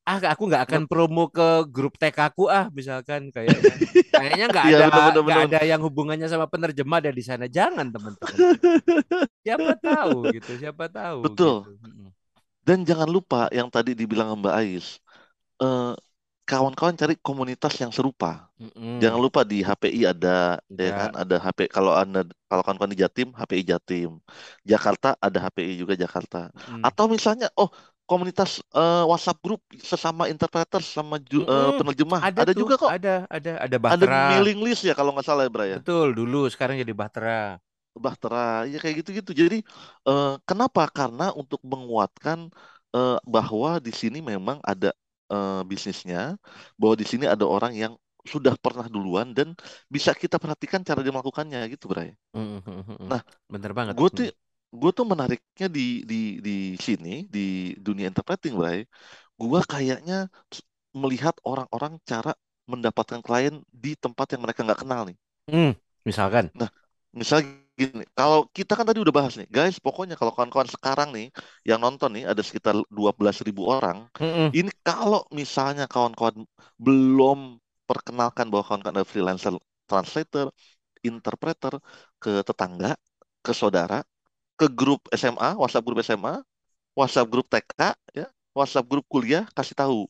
ah aku nggak akan promo ke grup TK aku ah misalkan kayaknya kayaknya nggak Iya ada benar benar nggak benar. ada yang hubungannya sama penerjemah ada di sana jangan teman-teman siapa tahu gitu siapa tahu Betul. gitu. Dan jangan lupa yang tadi dibilang Mbak Ais, eh, kawan-kawan cari komunitas yang serupa. Mm-mm. Jangan lupa di HPI ada, ya Ya. kan? Ada HP. Kalau anda, kalau kawan-kawan di Jatim, HPI Jatim. Jakarta ada HPI juga Jakarta. Mm. Atau misalnya, oh komunitas eh, WhatsApp grup sesama interpreter, sama ju- Mm-mm. penerjemah, Ada ada tuh, juga kok. ada, ada, ada Ada Bahtera. mailing list ya kalau nggak salah ya, Bray ya. Betul, dulu sekarang jadi Bahtera. Bahtera, ya kayak gitu-gitu. Jadi eh, kenapa? Karena untuk menguatkan eh, bahwa di sini memang ada eh, bisnisnya, bahwa di sini ada orang yang sudah pernah duluan dan bisa kita perhatikan cara dia melakukannya gitu, Bray. Mm, mm, mm, mm. Nah, Bener banget. gue tuh gue tuh menariknya di di di sini di dunia interpreting, Bray. Gue kayaknya melihat orang-orang cara mendapatkan klien di tempat yang mereka nggak kenal nih. Mm, Misalkan. Nah, misalnya gini, kalau kita kan tadi udah bahas nih, guys, pokoknya kalau kawan-kawan sekarang nih yang nonton nih ada sekitar 12.000 orang, Mm-mm. ini kalau misalnya kawan-kawan belum perkenalkan bahwa kawan-kawan ada freelancer, translator, interpreter ke tetangga, ke saudara, ke grup SMA, WhatsApp grup SMA, WhatsApp grup TK, ya, WhatsApp grup kuliah, kasih tahu.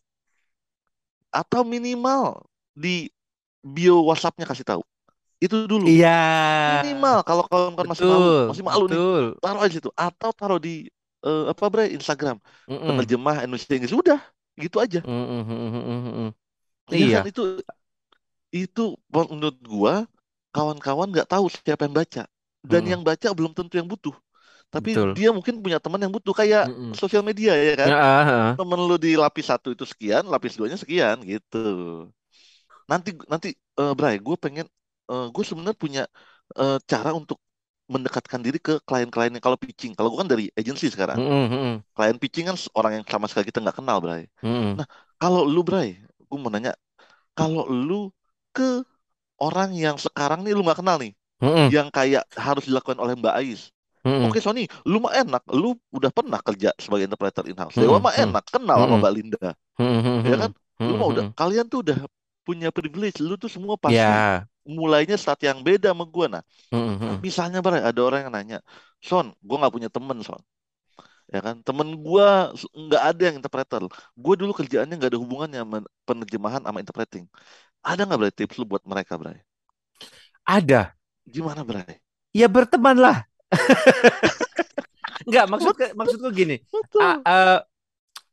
Atau minimal di bio WhatsApp-nya kasih tahu. Itu dulu. Iya. Minimal kalau kawan-kawan masih malu, masih malu nih, betul. taruh aja situ. Atau taruh di eh, apa bre Instagram Mm-mm. penerjemah Indonesia Inggris udah gitu aja Mm-mm, mm-mm, mm-mm. ya Iya, kan itu itu menurut gua kawan-kawan nggak tahu siapa yang baca dan Mm-mm. yang baca belum tentu yang butuh tapi betul. dia mungkin punya teman yang butuh kayak Mm-mm. sosial media ya kan Ya, ah, ah. temen lu di lapis satu itu sekian lapis duanya sekian gitu nanti nanti eh Bray gue pengen gue sebenarnya punya eh, cara untuk mendekatkan diri ke klien-klien yang kalau pitching kalau gue kan dari agency sekarang Mm-mm, mm-mm, klien pitching kan orang yang sama sekali kita nggak kenal Bray mm-mm. nah kalau lu Bray gue mau nanya kalau lu ke orang yang sekarang nih lu nggak kenal nih Mm-mm, yang kayak harus dilakukan oleh Mbak Ais mm-mm, Oke Sony, lu mah enak, lu udah pernah kerja sebagai interpreter in-house. Dewa mm-mm, mah enak, kenal sama mm-mm, Mbak Linda, mm-mm, ya kan? Lu mah udah, kalian tuh udah punya privilege, lu tuh semua pasti Ya, mulainya saat yang beda sama gua. Nah, mm-mm, misalnya Bray, ada orang yang nanya, Son, gua nggak punya temen Son, ya kan? Temen gua s- nggak ada yang interpreter. Gua dulu kerjaannya nggak ada hubungannya sama penerjemahan sama interpreting. Ada nggak Bray tips lu buat mereka Bray? ada. Gimana Bray? Ya bertemanlah. Enggak, maksudku maksudku gini. A- eh,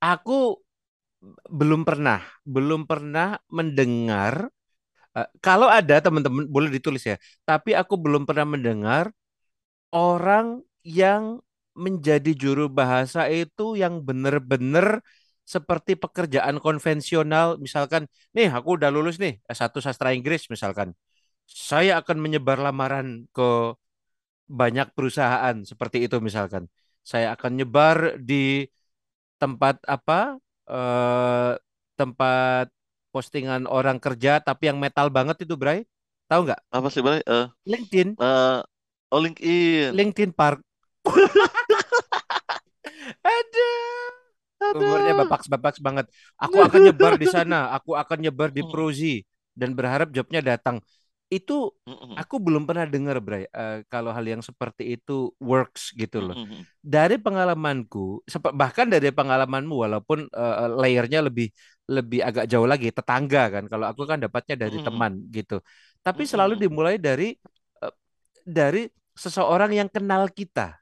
aku belum pernah, belum pernah mendengar eh, kalau ada teman-teman boleh ditulis ya. Tapi aku belum pernah mendengar orang yang menjadi juru bahasa itu yang benar-benar seperti pekerjaan konvensional. Misalkan, nih aku udah lulus nih S1 sastra Inggris misalkan. Saya akan menyebar lamaran ke banyak perusahaan seperti itu misalkan. Saya akan nyebar di tempat apa? eh tempat postingan orang kerja tapi yang metal banget itu, Bray. Tahu nggak? Apa sih Bray? Eh, LinkedIn, eh, oh LinkedIn. LinkedIn Park. Aduh, umurnya bapak-bapak banget. Aku akan nyebar di sana, aku akan nyebar di Mm, Prozi dan berharap jobnya datang. Itu aku belum pernah dengar, Bray, eh, kalau hal yang seperti itu works gitu loh. Dari pengalamanku, bahkan dari pengalamanmu, walaupun eh, layernya lebih lebih agak jauh lagi, tetangga kan. Kalau aku kan dapatnya dari teman gitu. Tapi selalu dimulai dari eh, dari seseorang yang kenal kita.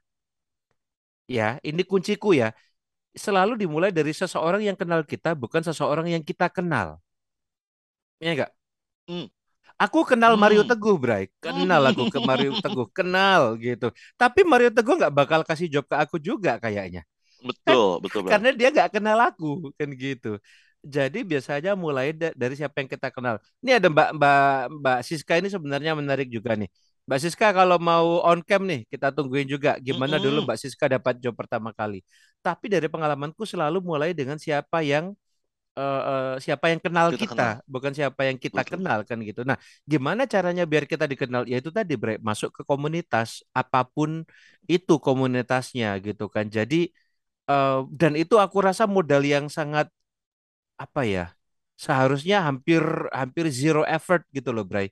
Ya, ini kunciku ya. Selalu dimulai dari seseorang yang kenal kita, bukan seseorang yang kita kenal. Iya enggak? Mm, Aku kenal Mario mm. Teguh, Bray. Kenal aku ke Mario Teguh, kenal gitu. Tapi Mario Teguh nggak bakal kasih job ke aku juga kayaknya. Kan Betul, betul, Bray. karena dia nggak kenal aku kan gitu. Jadi biasanya mulai da- dari siapa yang kita kenal. Ini ada Mbak Mbak Mbak Siska ini sebenarnya menarik juga nih. Mbak Siska kalau mau on cam nih kita tungguin juga gimana dulu Mm-mm. Mbak Siska dapat job pertama kali. Tapi dari pengalamanku selalu mulai dengan siapa yang eh, eh, siapa yang kenal Kita kenal. kita, bukan siapa yang kita Betul. kenal kan gitu. Nah, gimana caranya biar kita dikenal? Ya itu tadi Bre, masuk ke komunitas apa pun itu komunitasnya gitu kan. Jadi eh, dan itu aku rasa modal yang sangat apa ya? Seharusnya hampir hampir zero effort gitu loh, Bray.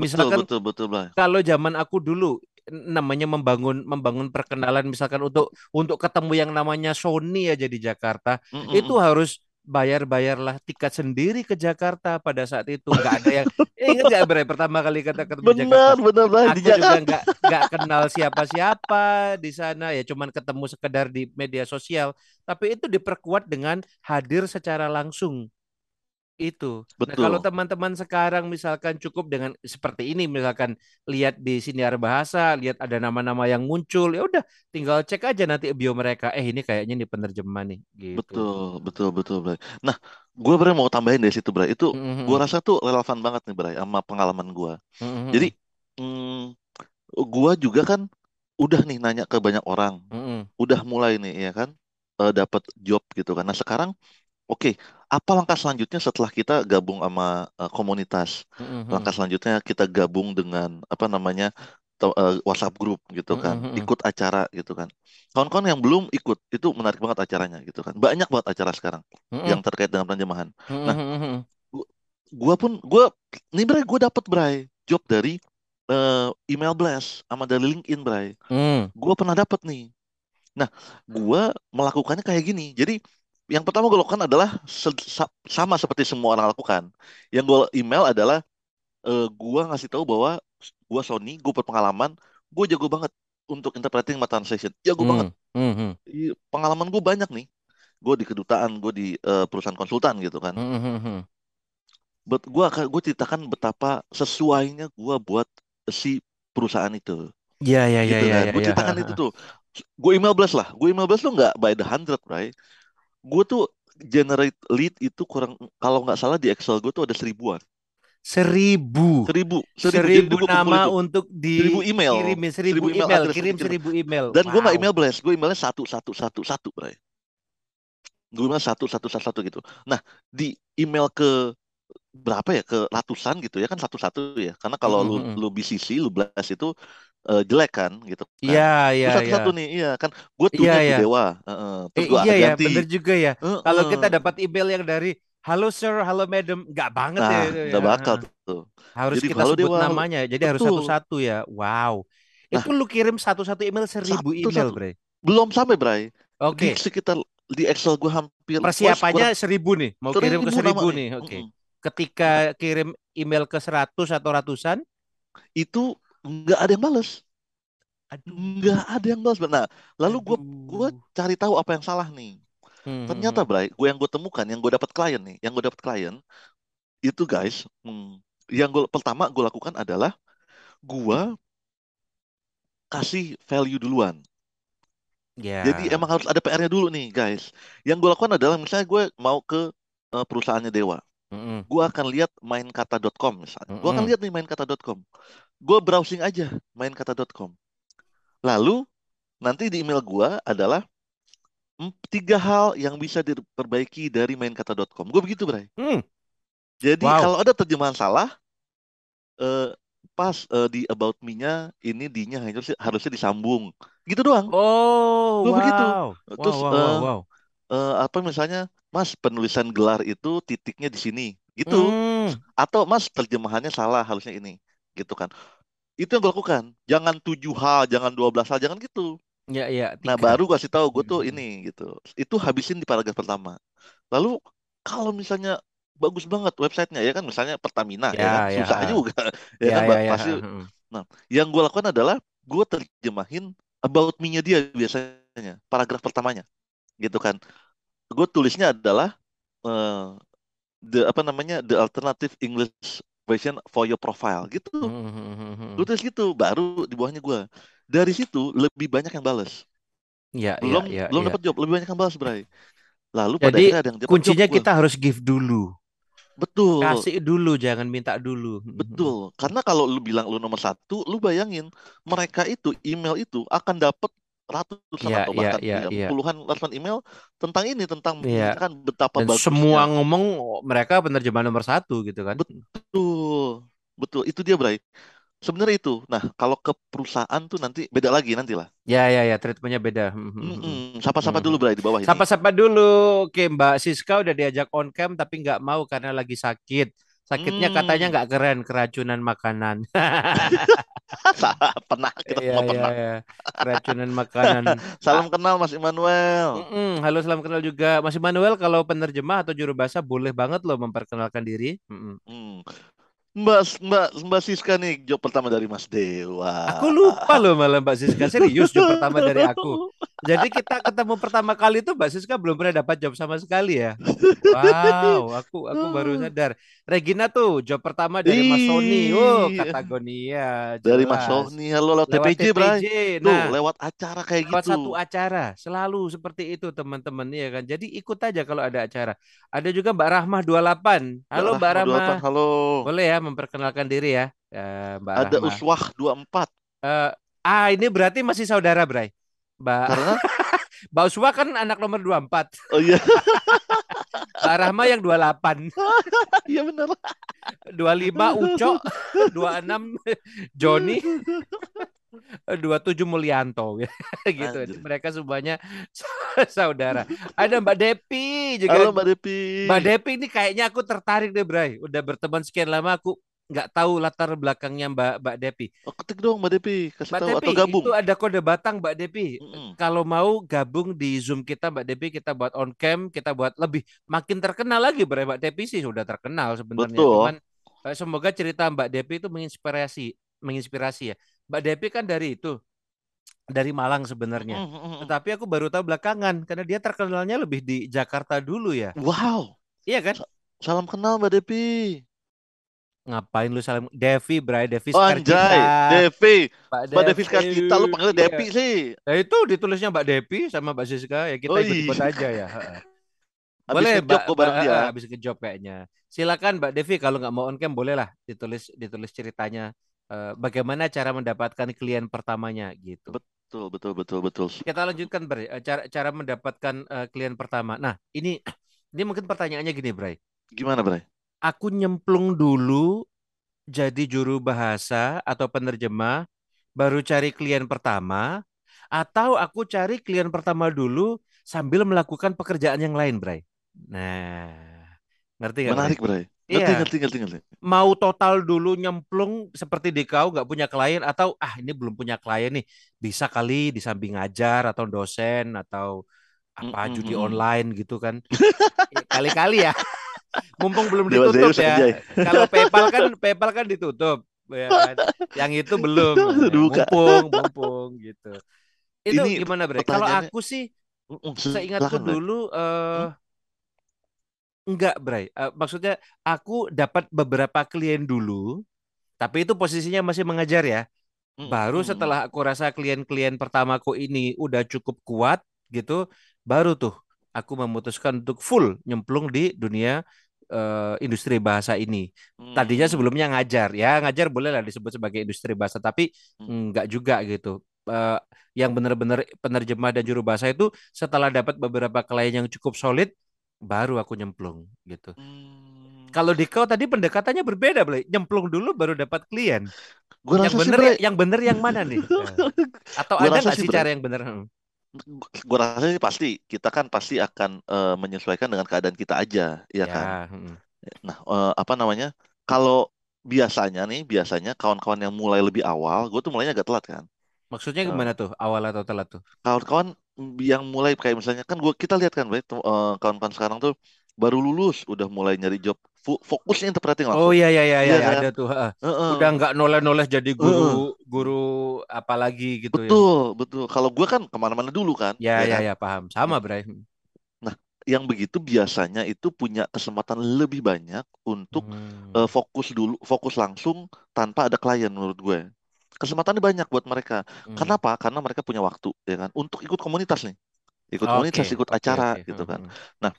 Betul, Misalkan betul, betul, Bray. kalau zaman aku dulu namanya membangun membangun perkenalan misalkan untuk untuk ketemu yang namanya Sony aja di Jakarta itu Mm-mm. harus bayar-bayarlah tiket sendiri ke Jakarta pada saat itu. Nggak ada yang eh, ingat nggak Bray pertama kali kita ketemu di Jakarta? Benar, benar, Bray. Di aku juga nggak nggak kenal siapa-siapa di sana. Ya cuman ketemu sekedar di media sosial. Tapi itu diperkuat dengan hadir secara langsung itu. Nah, kalau Betul. teman-teman sekarang misalkan cukup dengan seperti ini, misalkan lihat di siniar bahasa, lihat ada nama-nama yang muncul, ya udah tinggal cek aja nanti bio mereka. Eh ini kayaknya nih penerjemah nih, gitu. Betul, betul, betul, Bray. Nah, gue Bray mau tambahin dari situ, Bray. Itu gue Mhm, rasa tuh relevan banget nih, Bray, sama pengalaman gue. mhm, Jadi, mm, gue juga kan udah nih nanya ke banyak orang, mhm, udah mulai nih, ya kan, eh, dapat job gitu kan. Nah, sekarang, oke, apa langkah selanjutnya setelah kita gabung sama eh, komunitas? mhm, Langkah selanjutnya kita gabung dengan apa namanya to- eh, WhatsApp group gitu kan, mhm, ikut acara gitu kan. Kawan-kawan yang belum ikut itu menarik banget acaranya gitu kan. Banyak banget acara sekarang mhm, yang terkait dengan penerjemahan. Nah, gua, gua pun gua nih Bray, gue dapet Bray job dari eh, email blast sama dari LinkedIn Bray. mhm, Gua pernah dapet nih. Nah, gua melakukannya kayak gini. Jadi yang pertama gue lakukan adalah se- sa- sama seperti semua orang lakukan. Yang gue email adalah eh, gua ngasih tahu bahwa gua Sony, gue berpengalaman, gue jago banget untuk interpreting my translation. Ya gue banget. Hmm, hmm, Iya, Pengalaman gue banyak nih. Gue di kedutaan, gue di eh, perusahaan konsultan gitu kan. hmm, hmm, hmm, hmm. Bet, gue gue ceritakan betapa sesuainya gue buat si perusahaan itu. Ya ya ya gitu ya kan. ya Gue ya. ceritakan itu tuh. Gue email blast lah. Gue email blast tuh nggak by the hundred, right? Gue tuh generate lead itu kurang kalau nggak salah di Excel gue tuh ada seribuan. Seribu. Seribu, seribu. Seribu nama tuh. untuk Seribu email. dikirimin seribu Seribu email email, address kirim seribu email. Dan gue nggak Wow. email blast, gue emailnya satu satu satu satu, bray. Gue email satu satu satu satu gitu. Nah di email ke berapa ya ke ratusan gitu ya kan satu satu ya. Karena kalau lu Hmm, hmm. lu BCC lu blast itu eh, jelek kan gitu kan. Iya iya iya. satu nih, iya kan. Gue Iya tunya iya. to dewa, Heeh. terus Eh, iya ya, ganti. bener juga ya. Kalau kita dapat email yang dari halo sir, halo madam, nggak banget ya Nah, ya. nggak bakal tuh. Harus Jadi kita halo sebut dewa, namanya, jadi harus Betul. satu-satu ya. Wow. Nah, Itu lu kirim satu-satu email seribu satu email, satu Bre. belum sampai, Bray. Di Oke. sekitar di Excel gue hampir Persiapannya kurang seribu nih, mau kirim ke seribu seribu nih. Oke. Mm-mm. Ketika kirim email ke seratus atau ratusan, Itu nggak ada yang balas. aduh, Nggak ada yang balas. Nah, lalu gue gue cari tahu apa yang salah nih. Hmm, hmm, Ternyata, hmm. Bray, gue yang gue temukan, yang gue dapat klien nih, yang gue dapat klien itu guys, hmm, yang gue pertama gue lakukan adalah gue kasih value duluan. Jadi Ya. emang harus ada PR-nya dulu nih, guys. Yang gue lakukan adalah misalnya gue mau ke eh, perusahaannya Dewa, Gue akan lihat mainkata.com misalnya. Gue akan lihat nih mainkata.com. Gue browsing aja mainkata.com. Lalu nanti di email gue adalah mm, tiga hal yang bisa diperbaiki dari mainkata.com. Gue begitu, Bray. Hmm. Jadi Wow. kalau ada terjemahan salah, eh, pas eh, di about me-nya ini D-nya harusnya harusnya disambung. Gitu doang. Oh, Gue begitu. wow. Wow, Terus wow, wow, eh, wow. Eh, apa misalnya, Mas penulisan gelar itu titiknya di sini, gitu. Hmm. Atau Mas terjemahannya salah harusnya ini, gitu kan. Itu yang gue lakukan. Jangan tujuh hal, jangan 12 hal, jangan gitu. Ya, ya, Nah tiga. baru kasih tahu gue tuh Hmm. ini gitu. Itu habisin di paragraf pertama. Lalu kalau misalnya bagus banget websitenya ya kan misalnya Pertamina ya kan Ya, ya. susah juga ya Ya, kan ya, ya. pasti. Hmm. Nah yang gue lakukan adalah gue terjemahin about me-nya dia biasanya paragraf pertamanya gitu kan. Gue tulisnya adalah eh, the apa namanya the alternative English version for your profile gitu. Hmm, hmm, hmm, Gue tulis gitu baru di bawahnya gue. Dari situ lebih banyak yang balas. Ya, ya, Belum ya, belum ya. dapat job, lebih banyak yang balas, Bray. Lalu pada Jadi akhirnya ada yang job kuncinya gue. kita harus give dulu. Betul, Kasih dulu, jangan minta dulu. Betul. Karena kalau lu bilang lu nomor satu, lu bayangin mereka itu email itu akan dapat ratusan Ya, atau ya, bahkan ya, ya, ya. puluhan ratusan email tentang ini, tentang Iya. menceritakan betapa Dan bagusnya. semua ngomong oh, mereka penerjemahan nomor satu gitu kan. Betul, betul. Itu dia, Bray. Sebenarnya itu. Nah, kalau ke perusahaan tuh nanti beda lagi nanti lah. Ya, ya, ya, treatmentnya beda. Hmm, hmm, hmm. Mm-mm. Sapa-sapa dulu. Bray, di bawah ini. Sapa-sapa dulu. Oke, Mbak Siska udah diajak on cam tapi nggak mau karena lagi sakit. Sakitnya katanya Hmm. nggak keren, keracunan makanan. Salah, pernah kita Iya, semua iya, pernah. iya. Keracunan makanan. Salam kenal Mas Immanuel. Mm-mm, halo, salam kenal juga. Mas Manuel kalau penerjemah atau juru bahasa boleh banget loh memperkenalkan diri. Mm-mm. Hmm. Mbak Mbak Mbak Siska nih job pertama dari Mas Dewa. Aku lupa loh malah Mbak Siska serius job pertama dari aku. Jadi kita ketemu pertama kali itu Mbak Siska belum pernah dapat job sama sekali ya. Wow, aku aku baru sadar. Regina tuh job pertama dari Mas Sony. Oh, Ih. kata Gonia. Dari Mas. Sony, halo lewat Lewat TPJ, Bray. Tuh, Nah, lewat acara kayak lewat gitu. satu acara selalu seperti itu teman-teman ya kan. Jadi ikut aja kalau ada acara. Ada juga Mbak Rahmah 28. Halo Mbak Rahma Rahmah. 28, halo. Boleh ya memperkenalkan diri ya. Ya, Mbak Ada Rahmah. Uswah 24. Eh, ah ini berarti masih saudara Bray. Mbak Karena Mbak Uswa kan anak nomor 24. oh iya, Mbak Rahma yang 28. iya benar. 25 Uco, 26 Joni, 27 Mulyanto gitu. Anjir. Mereka semuanya saudara. Ada Mbak Depi juga. Halo Mbak Depi. Mbak Depi ini kayaknya aku tertarik deh, Bray. Udah berteman sekian lama aku nggak tahu latar belakangnya Mbak Mbak Depi. Oh, ketik dong Mbak Depi, kasih Mbak tahu Depi, atau gabung. itu ada kode batang Mbak Depi. Mm-mm. Kalau mau gabung di Zoom kita Mbak Depi, kita buat on cam, kita buat lebih makin terkenal lagi Bray. Mbak Depi sih sudah terkenal sebenarnya. Betul. Cuman eh, semoga cerita Mbak Depi itu menginspirasi, menginspirasi ya. Mbak Depi kan dari itu dari Malang sebenarnya. Mm, mm, mm. Tetapi aku baru tahu belakangan karena dia terkenalnya lebih di Jakarta dulu ya. Wow, Iya kan? Sa- salam kenal Mbak Devi. Ngapain lu salam Devi, Bray, Devi Oh, anjay. Devi. Mbak Mbak Devi sekarang kita, lu panggilnya Iya. Devi sih. Nah, itu ditulisnya Mbak Devi sama Mbak Siska ya kita Oh, ikut-ikut iya. aja ya. Boleh Mbak, kok bareng dia. habis ngejob kayaknya. Silakan Mbak Devi kalau nggak mau on cam boleh lah ditulis ditulis ceritanya eh, bagaimana cara mendapatkan klien pertamanya gitu. Betul, betul, betul, betul. Kita lanjutkan Bray, Eh, cara cara mendapatkan eh, klien pertama. Nah, ini ini mungkin pertanyaannya gini, Bray. Gimana, Bray? Aku nyemplung dulu jadi juru bahasa atau penerjemah baru cari klien pertama atau aku cari klien pertama dulu sambil melakukan pekerjaan yang lain, Bray. Nah, ngerti nggak? Menarik, Bray. Ngerti, Iya. ngerti, ngerti, ngerti. Mau total dulu nyemplung seperti di kau nggak punya klien atau ah ini belum punya klien nih bisa kali di samping ngajar atau dosen atau apa Mm, mm, judi online gitu kan Ya, kali-kali ya mumpung belum Dewa ditutup Zeus, ya. kalau PayPal kan PayPal kan ditutup. Ya kan? Yang itu belum. Dibuka. mumpung mumpung gitu. Itu Ini gimana bre? Kalau aku sih silakan, Bray. dulu eh enggak Bray Eh, maksudnya aku dapat beberapa klien dulu tapi itu posisinya masih mengajar ya. Baru setelah aku rasa klien-klien pertamaku ini udah cukup kuat gitu baru tuh aku memutuskan untuk full nyemplung di dunia eh, industri bahasa ini tadinya Mm, sebelumnya ngajar ya ngajar boleh lah disebut sebagai industri bahasa tapi Hmm. enggak juga gitu Eh, yang benar-benar penerjemah dan juru bahasa itu setelah dapat beberapa klien yang cukup solid baru aku nyemplung gitu mm. kalau di kau tadi pendekatannya berbeda Blay. nyemplung dulu baru dapat klien Gue yang sih, bener Bray, yang bener yang mana nih atau Gua ada nggak sih, sih cara yang bener Hmm. Gue rasa sih pasti kita kan pasti akan eh, menyesuaikan dengan keadaan kita aja, ya kan? mm. Nah, eh, apa namanya? Kalau biasanya nih, biasanya kawan-kawan yang mulai lebih awal, gue tuh mulainya agak telat kan. Maksudnya Eh, gimana tuh awal atau telat tuh? kawan-kawan yang mulai kayak misalnya kan gua kita lihat kan, Bray, tuh, eh, kawan-kawan sekarang tuh baru lulus udah mulai nyari job fokusnya interpreting Oh langsung. iya iya iya Iya iya, kan? ada tuh. heeh. Heeh. Udah nggak noleh-noleh jadi guru guru apalagi gitu ya. Betul, betul. Kalau gua kan ke mana-mana dulu kan, Ya ya ya kan? ya paham. Sama Bray. Nah, yang begitu biasanya itu punya kesempatan lebih banyak untuk Hmm. eh, fokus dulu, fokus langsung tanpa ada klien menurut gue. Kesempatannya banyak buat mereka. Hmm. Kenapa? Karena mereka punya waktu, ya kan, untuk ikut komunitas nih, ikut komunitas, ikut oke, acara, oke. gitu kan. Hmm, Nah,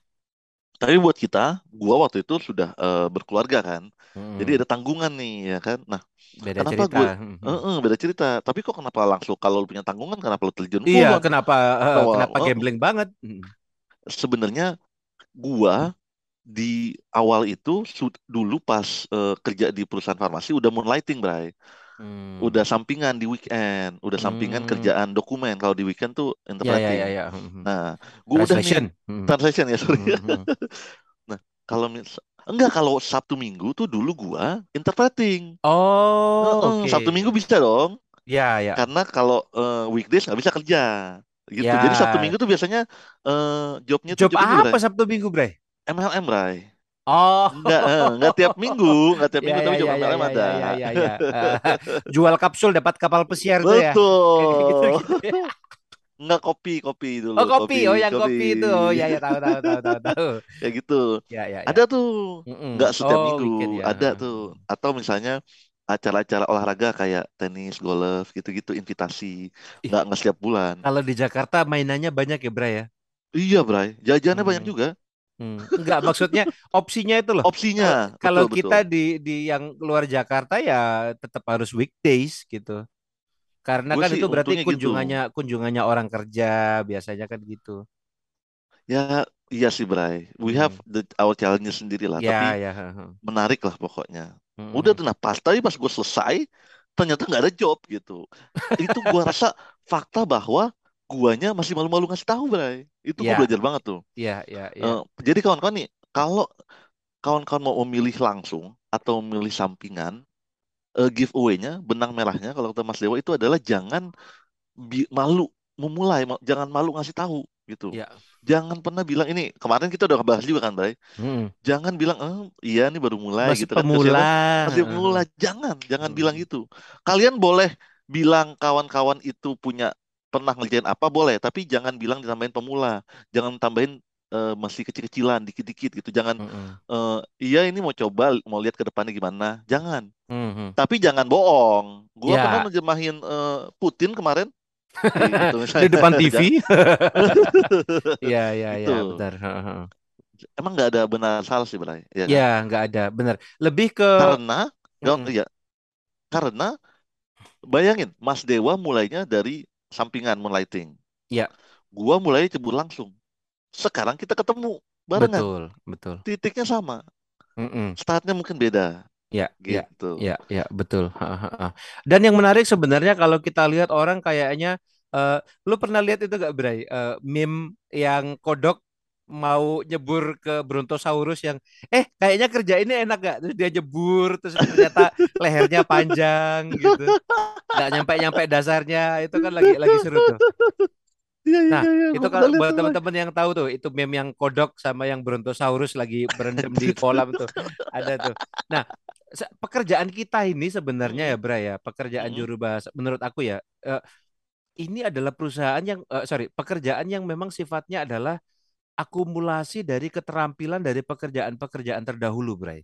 tapi buat kita, gua waktu itu sudah eh, berkeluarga kan, hmm, jadi ada tanggungan nih, ya kan. Nah, Beda kenapa cerita. gue, eh, eh, beda cerita. Tapi kok kenapa langsung kalau lu punya tanggungan, kenapa lu terjun Iya, kenapa eh, Bahwa kenapa eh, gambling banget? Hmm. sebenarnya gua di awal itu dulu pas eh, kerja di perusahaan farmasi udah moonlighting, Bray. Hmm. Udah sampingan di weekend, udah sampingan Hmm. kerjaan dokumen. Kalau di weekend tuh Ya ya ya interpreting. ya. Hmm, hmm. Nah, gue udah nih. Hmm, translation ya, sorry. hmm, hmm. Nah, kalau enggak kalau Sabtu Minggu tuh dulu gua interpreting. Oh, Heeh, oke. Sabtu Minggu bisa dong, Ya ya. karena kalau eh, weekdays nggak bisa kerja. Gitu. Jadi Sabtu. Minggu tuh biasanya eh, jobnya tuh Job job ini, apa Bray. Sabtu Minggu, Bray? MLM, Bray. Oh. Enggak, eh, enggak tiap minggu, enggak tiap Ya minggu ya tapi job ya ya MLM ya ada. ya ya ya. ya. Jual kapsul dapat kapal pesiar tuh ya. Gitu Betul. gitu ya. Enggak kopi, kopi dulu, Oh kopi, oh kopi, yang kopi itu, oh ya ya tahu tahu tahu tahu tahu. Kayak gitu. Ya ya ya. Ada tuh, Mm-mm. enggak setiap Oh minggu, weekend ya. ada tuh. Atau misalnya acara-acara olahraga kayak tenis, golf, gitu-gitu, invitasi. Enggak enggak setiap bulan. kalau di Jakarta mainannya banyak ya, Bray ya? Iya, Bray. Jajannya banyak Hmm. juga. Hmm. Enggak, maksudnya opsinya itu loh. Opsinya, Kalau betul, kita betul. di di yang luar Jakarta ya tetap harus weekdays gitu. Karena Gue kan sih itu berarti gitu. kunjungannya kunjungannya orang kerja biasanya kan gitu. Ya, iya sih, Bray. We have Hmm. the, our challenges sendiri lah, Ya tapi ya. menarik lah pokoknya. Mm-mm. Udah tuh, nah pas tapi pas gue selesai, ternyata nggak ada job gitu. Itu gua rasa fakta bahwa guanya masih malu-malu ngasih tahu, Bray. Itu gue Ya, belajar banget tuh. ya, ya, ya. Eh, jadi kawan-kawan nih, kalau kawan-kawan mau memilih langsung atau memilih sampingan, eh, giveaway-nya, benang merahnya kalau kata Mas Dewa itu adalah jangan bi- malu memulai, ma- jangan malu ngasih tahu gitu. Ya. Jangan pernah bilang ini kemarin kita udah bahas juga kan, Bray. Mm-mm. Jangan bilang, eh, iya nih baru mulai Masih gitu kan. Pemula. siapa? Masih pemula. Jangan, jangan bilang Mm. gitu. Kalian boleh bilang kawan-kawan itu punya pernah ngerjain apa boleh, tapi jangan bilang ditambahin pemula, jangan tambahin uh, masih kecil-kecilan, dikit-dikit gitu, jangan uh, iya ini mau coba, mau lihat ke depannya gimana, jangan. Mm-hmm. Tapi jangan bohong. Gua Ya. pernah nerjemahin uh, Putin kemarin. Kayak gitu, Di depan. TV. Iya, iya, iya, Itu. benar. Heeh. Emang nggak ada benar salah sih, Bray. Ya kan? Ya, nggak ada, benar. Lebih ke Karena, nggak, Mm-mm. ya, karena bayangin, Mas Dewa mulainya dari sampingan moonlighting. Ya. Gua mulai cebur langsung. Sekarang kita ketemu barengan. betul, betul. Titiknya sama. Mm-mm. Startnya mungkin beda. Ya, ya, Gitu. ya, ya, betul. Ha, ha, ha. Dan yang menarik sebenarnya kalau kita lihat orang kayaknya, eh, lu pernah lihat itu gak, Bray? Eh, meme yang kodok mau nyebur ke Brontosaurus yang, eh kayaknya kerja ini enak gak? Terus dia nyebur, terus ternyata lehernya panjang gitu, nggak nyampe-nyampe dasarnya. Itu kan lagi lagi seru tuh. Iya, iya, Nah, iya. Itu kalau buat teman-teman yang tahu tuh, itu meme yang kodok sama yang Brontosaurus lagi berendam di kolam tuh. Ada tuh. Nah, pekerjaan kita ini sebenarnya ya. Bray ya, pekerjaan juru bahasa menurut aku ya, eh, ini adalah perusahaan yang eh, sorry, pekerjaan yang memang sifatnya adalah akumulasi dari keterampilan dari pekerjaan-pekerjaan terdahulu, Bray.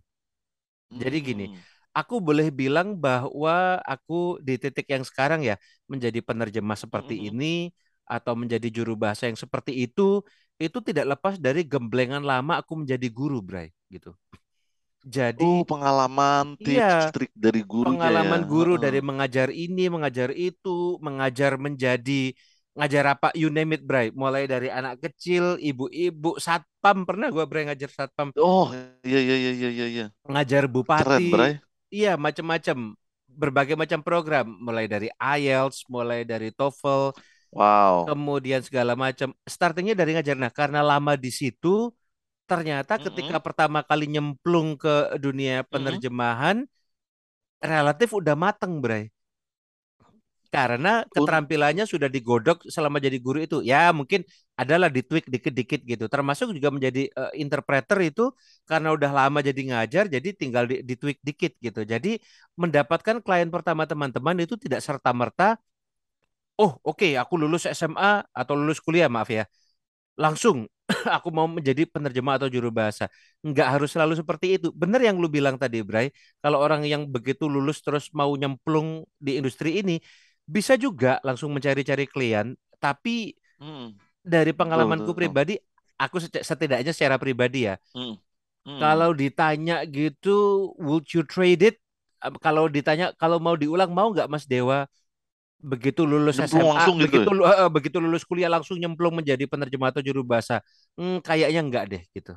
Jadi gini, Hmm. aku boleh bilang bahwa aku di titik yang sekarang ya menjadi penerjemah seperti Mm-mm. ini atau menjadi juru bahasa yang seperti itu itu tidak lepas dari gemblengan lama aku menjadi guru, Bray, gitu. Jadi Oh, pengalaman, tips, iya, trik dari ya. pengalaman guru Heeh. dari mengajar ini, mengajar itu, mengajar menjadi ngajar apa you name it, Bray. Mulai dari anak kecil, ibu-ibu, satpam pernah gua Bray ngajar satpam, Oh, iya, iya, iya, iya, iya, ngajar Keren, bupati, Bray. Iya, macam-macam. Berbagai macam program, mulai dari IELTS, mulai dari TOEFL, Wow. kemudian segala macam. Startingnya dari ngajar. Nah, karena lama di situ, ternyata ketika Mm-mm. pertama kali nyemplung ke dunia penerjemahan, relatif udah mateng, Bray. Karena keterampilannya sudah digodok selama jadi guru itu. Ya, mungkin adalah ditweak dikit-dikit gitu. Termasuk juga menjadi eh, interpreter itu karena udah lama jadi ngajar, jadi tinggal di, ditweak dikit gitu. Jadi mendapatkan klien pertama teman-teman itu tidak serta-merta, oh oke aku lulus SMA atau lulus kuliah maaf ya, langsung aku mau menjadi penerjemah atau juru bahasa. Nggak harus selalu seperti itu. Bener yang lu bilang tadi, Bray. Kalau orang yang begitu lulus terus mau nyemplung di industri ini, bisa juga langsung mencari-cari klien. Tapi Hmm. dari Betul, pengalamanku betul. pribadi, aku seti- setidaknya secara pribadi ya, Hmm. Hmm. kalau ditanya gitu, would you trade it? Kalau ditanya, kalau mau diulang, mau nggak Mas Dewa? Begitu lulus Nyemplung SMA, langsung gitu begitu eh, eh, begitu lulus kuliah langsung nyemplung menjadi penerjemah atau juru bahasa. Hmm, kayaknya enggak deh gitu.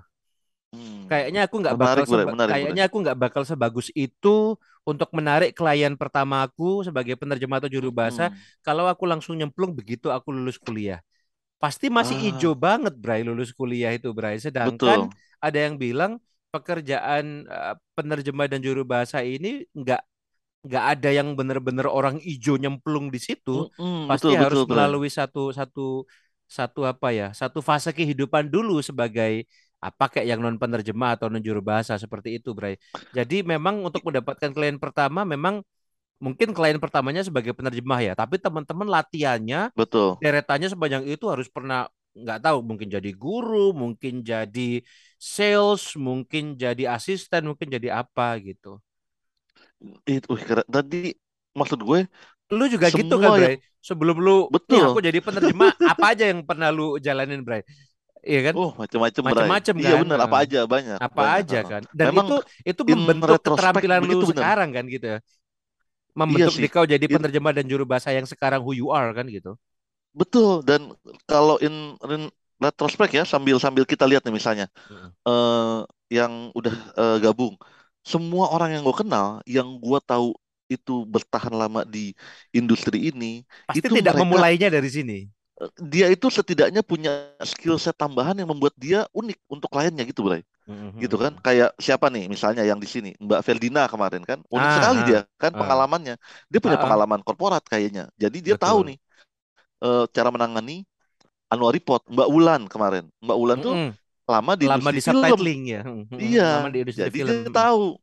Hmm. Kayaknya aku nggak Menarik, bakal Menarik, Bray. kayaknya aku nggak bakal sebagus itu untuk menarik klien pertama aku sebagai penerjemah atau juru bahasa Hmm. kalau aku langsung nyemplung begitu aku lulus kuliah. Pasti masih Ah, ijo banget Bray lulus kuliah itu Bray. Sedangkan betul. ada yang bilang pekerjaan eh, penerjemah dan juru bahasa ini nggak nggak ada yang benar-benar orang ijo nyemplung di situ. Hmm, Pasti betul, harus betul, melalui satu satu satu apa ya satu fase kehidupan dulu sebagai apa kayak yang non penerjemah atau non juru bahasa seperti itu Bray. Jadi memang untuk mendapatkan klien pertama memang mungkin klien pertamanya sebagai penerjemah ya, tapi teman-teman latihannya Betul. deretannya sepanjang itu harus pernah nggak tahu mungkin jadi guru, mungkin jadi sales, mungkin jadi asisten, mungkin jadi apa gitu. Itu. Tadi maksud gue Lu juga gitu kan, yang Bray? Sebelum lu betul. aku jadi penerjemah, apa aja yang pernah lu jalanin, Bray? Iya kan? Oh, macam-macam, Bray. Macem-macem Iya kan? benar, apa aja banyak, Apa banyak. aja kan? Dan Memang itu itu membentuk keterampilan lu benar. sekarang kan gitu ya. Iya Membentuk sih. dikau jadi penerjemah dan juru bahasa yang sekarang who you are kan gitu. betul. Dan kalau in, in retrospect ya, sambil sambil kita lihat nih misalnya, Heeh. eh yang udah eh, gabung, semua orang yang gue kenal, yang gue tahu itu bertahan lama di industri ini, Pasti itu tidak mereka memulainya dari sini. Dia itu setidaknya punya skill set tambahan yang membuat dia unik untuk kliennya gitu, Bray. Gitu kan? Kayak siapa nih misalnya yang di sini, Mbak Ferdina kemarin kan, unik Ah, sekali ah, dia kan ah, pengalamannya. Dia punya ah, ah. pengalaman korporat kayaknya. Jadi dia tahu Betul. nih eh, cara menangani annual report. Mbak Wulan kemarin. Mbak Wulan tuh Mm-mm. lama di Lama industri di film. subtitling ya. Iya, Lama di industri jadi film. dia tahu.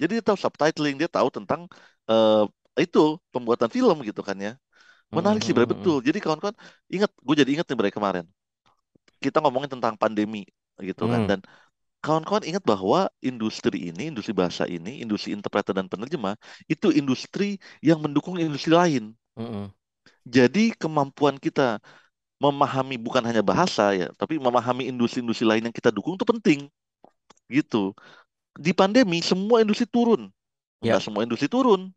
Jadi dia tahu subtitling, dia tahu tentang eh, itu pembuatan film gitu kan ya. Menarik sih. Mm-mm. Betul. Jadi kawan-kawan, ingat, gue jadi ingat nih, Bray, kemarin. Kita ngomongin tentang pandemi, gitu kan. Mm. Dan kawan-kawan ingat bahwa industri ini, industri bahasa ini, industri interpreter dan penerjemah, itu industri yang mendukung industri lain. Mm-mm. Jadi kemampuan kita memahami bukan hanya bahasa ya, tapi memahami industri-industri lain yang kita dukung itu penting. Gitu. Di pandemi semua industri turun. Ya. Enggak semua industri turun.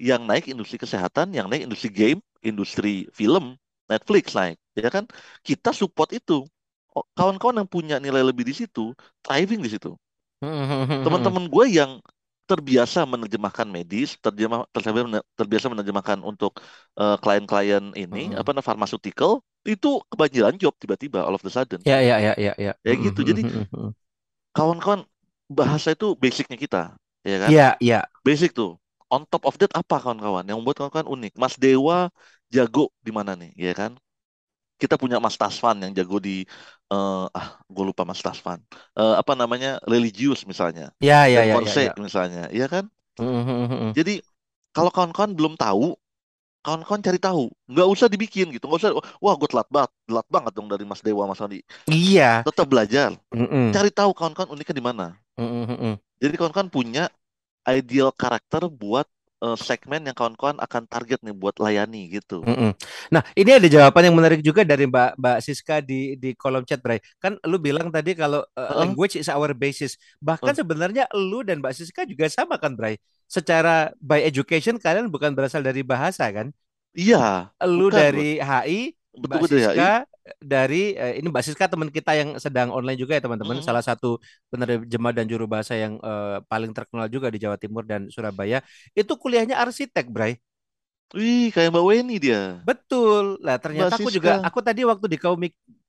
Yang naik industri kesehatan, yang naik industri game, industri film, Netflix naik, ya kan? Kita support itu. Kawan-kawan yang punya nilai lebih di situ, thriving di situ. Teman-teman gue yang terbiasa menerjemahkan medis, terjemah terbiasa menerjemahkan untuk eh, klien-klien ini, Mm-mm. apa namanya pharmaceutical, itu kebanjiran job tiba-tiba all of the sudden. Ya ya ya ya ya. Ya gitu. Jadi Mm-mm. kawan-kawan bahasa itu basicnya kita, ya kan? Ya ya. Basic tuh. On top of that apa kawan-kawan? Yang membuat kawan-kawan unik. Mas Dewa jago di mana nih, ya kan? Kita punya Mas Tasvan yang jago di eh, ah gue lupa Mas Tasvan. Eh, apa namanya? religius misalnya. Ya ya ya ya. ya. misalnya, iya kan? Mm-mm. Jadi kalau kawan-kawan belum tahu, kawan-kawan cari tahu. Nggak usah dibikin gitu. Nggak usah, wah gue telat banget, telat banget dong dari Mas Dewa, Mas Andi. Iya. Tetap belajar. Mm-mm. Cari tahu kawan-kawan uniknya di mana. Mm-mm. Jadi kawan-kawan punya ideal karakter buat eh, segmen yang kawan-kawan akan target nih buat layani gitu. Mm-mm. Nah, ini ada jawaban yang menarik juga dari Mbak Mbak Siska di di kolom chat, Bray. Kan lu bilang tadi kalau uh, language is our basis. Bahkan sebenarnya lu dan Mbak Siska juga sama kan, Bray? Secara by education kalian bukan berasal dari bahasa kan? Iya, Lu bukan. dari HI, Mbak Betul betul ya. Siska dari eh, ini Mbak Siska teman kita yang sedang online juga ya teman-teman, Mm-mm. salah satu penerjemah dan juru bahasa yang eh, paling terkenal juga di Jawa Timur dan Surabaya. Itu kuliahnya arsitek, Bray. Wih, kayak Mbak Weni dia. Betul. Lah ternyata aku juga aku tadi waktu di kau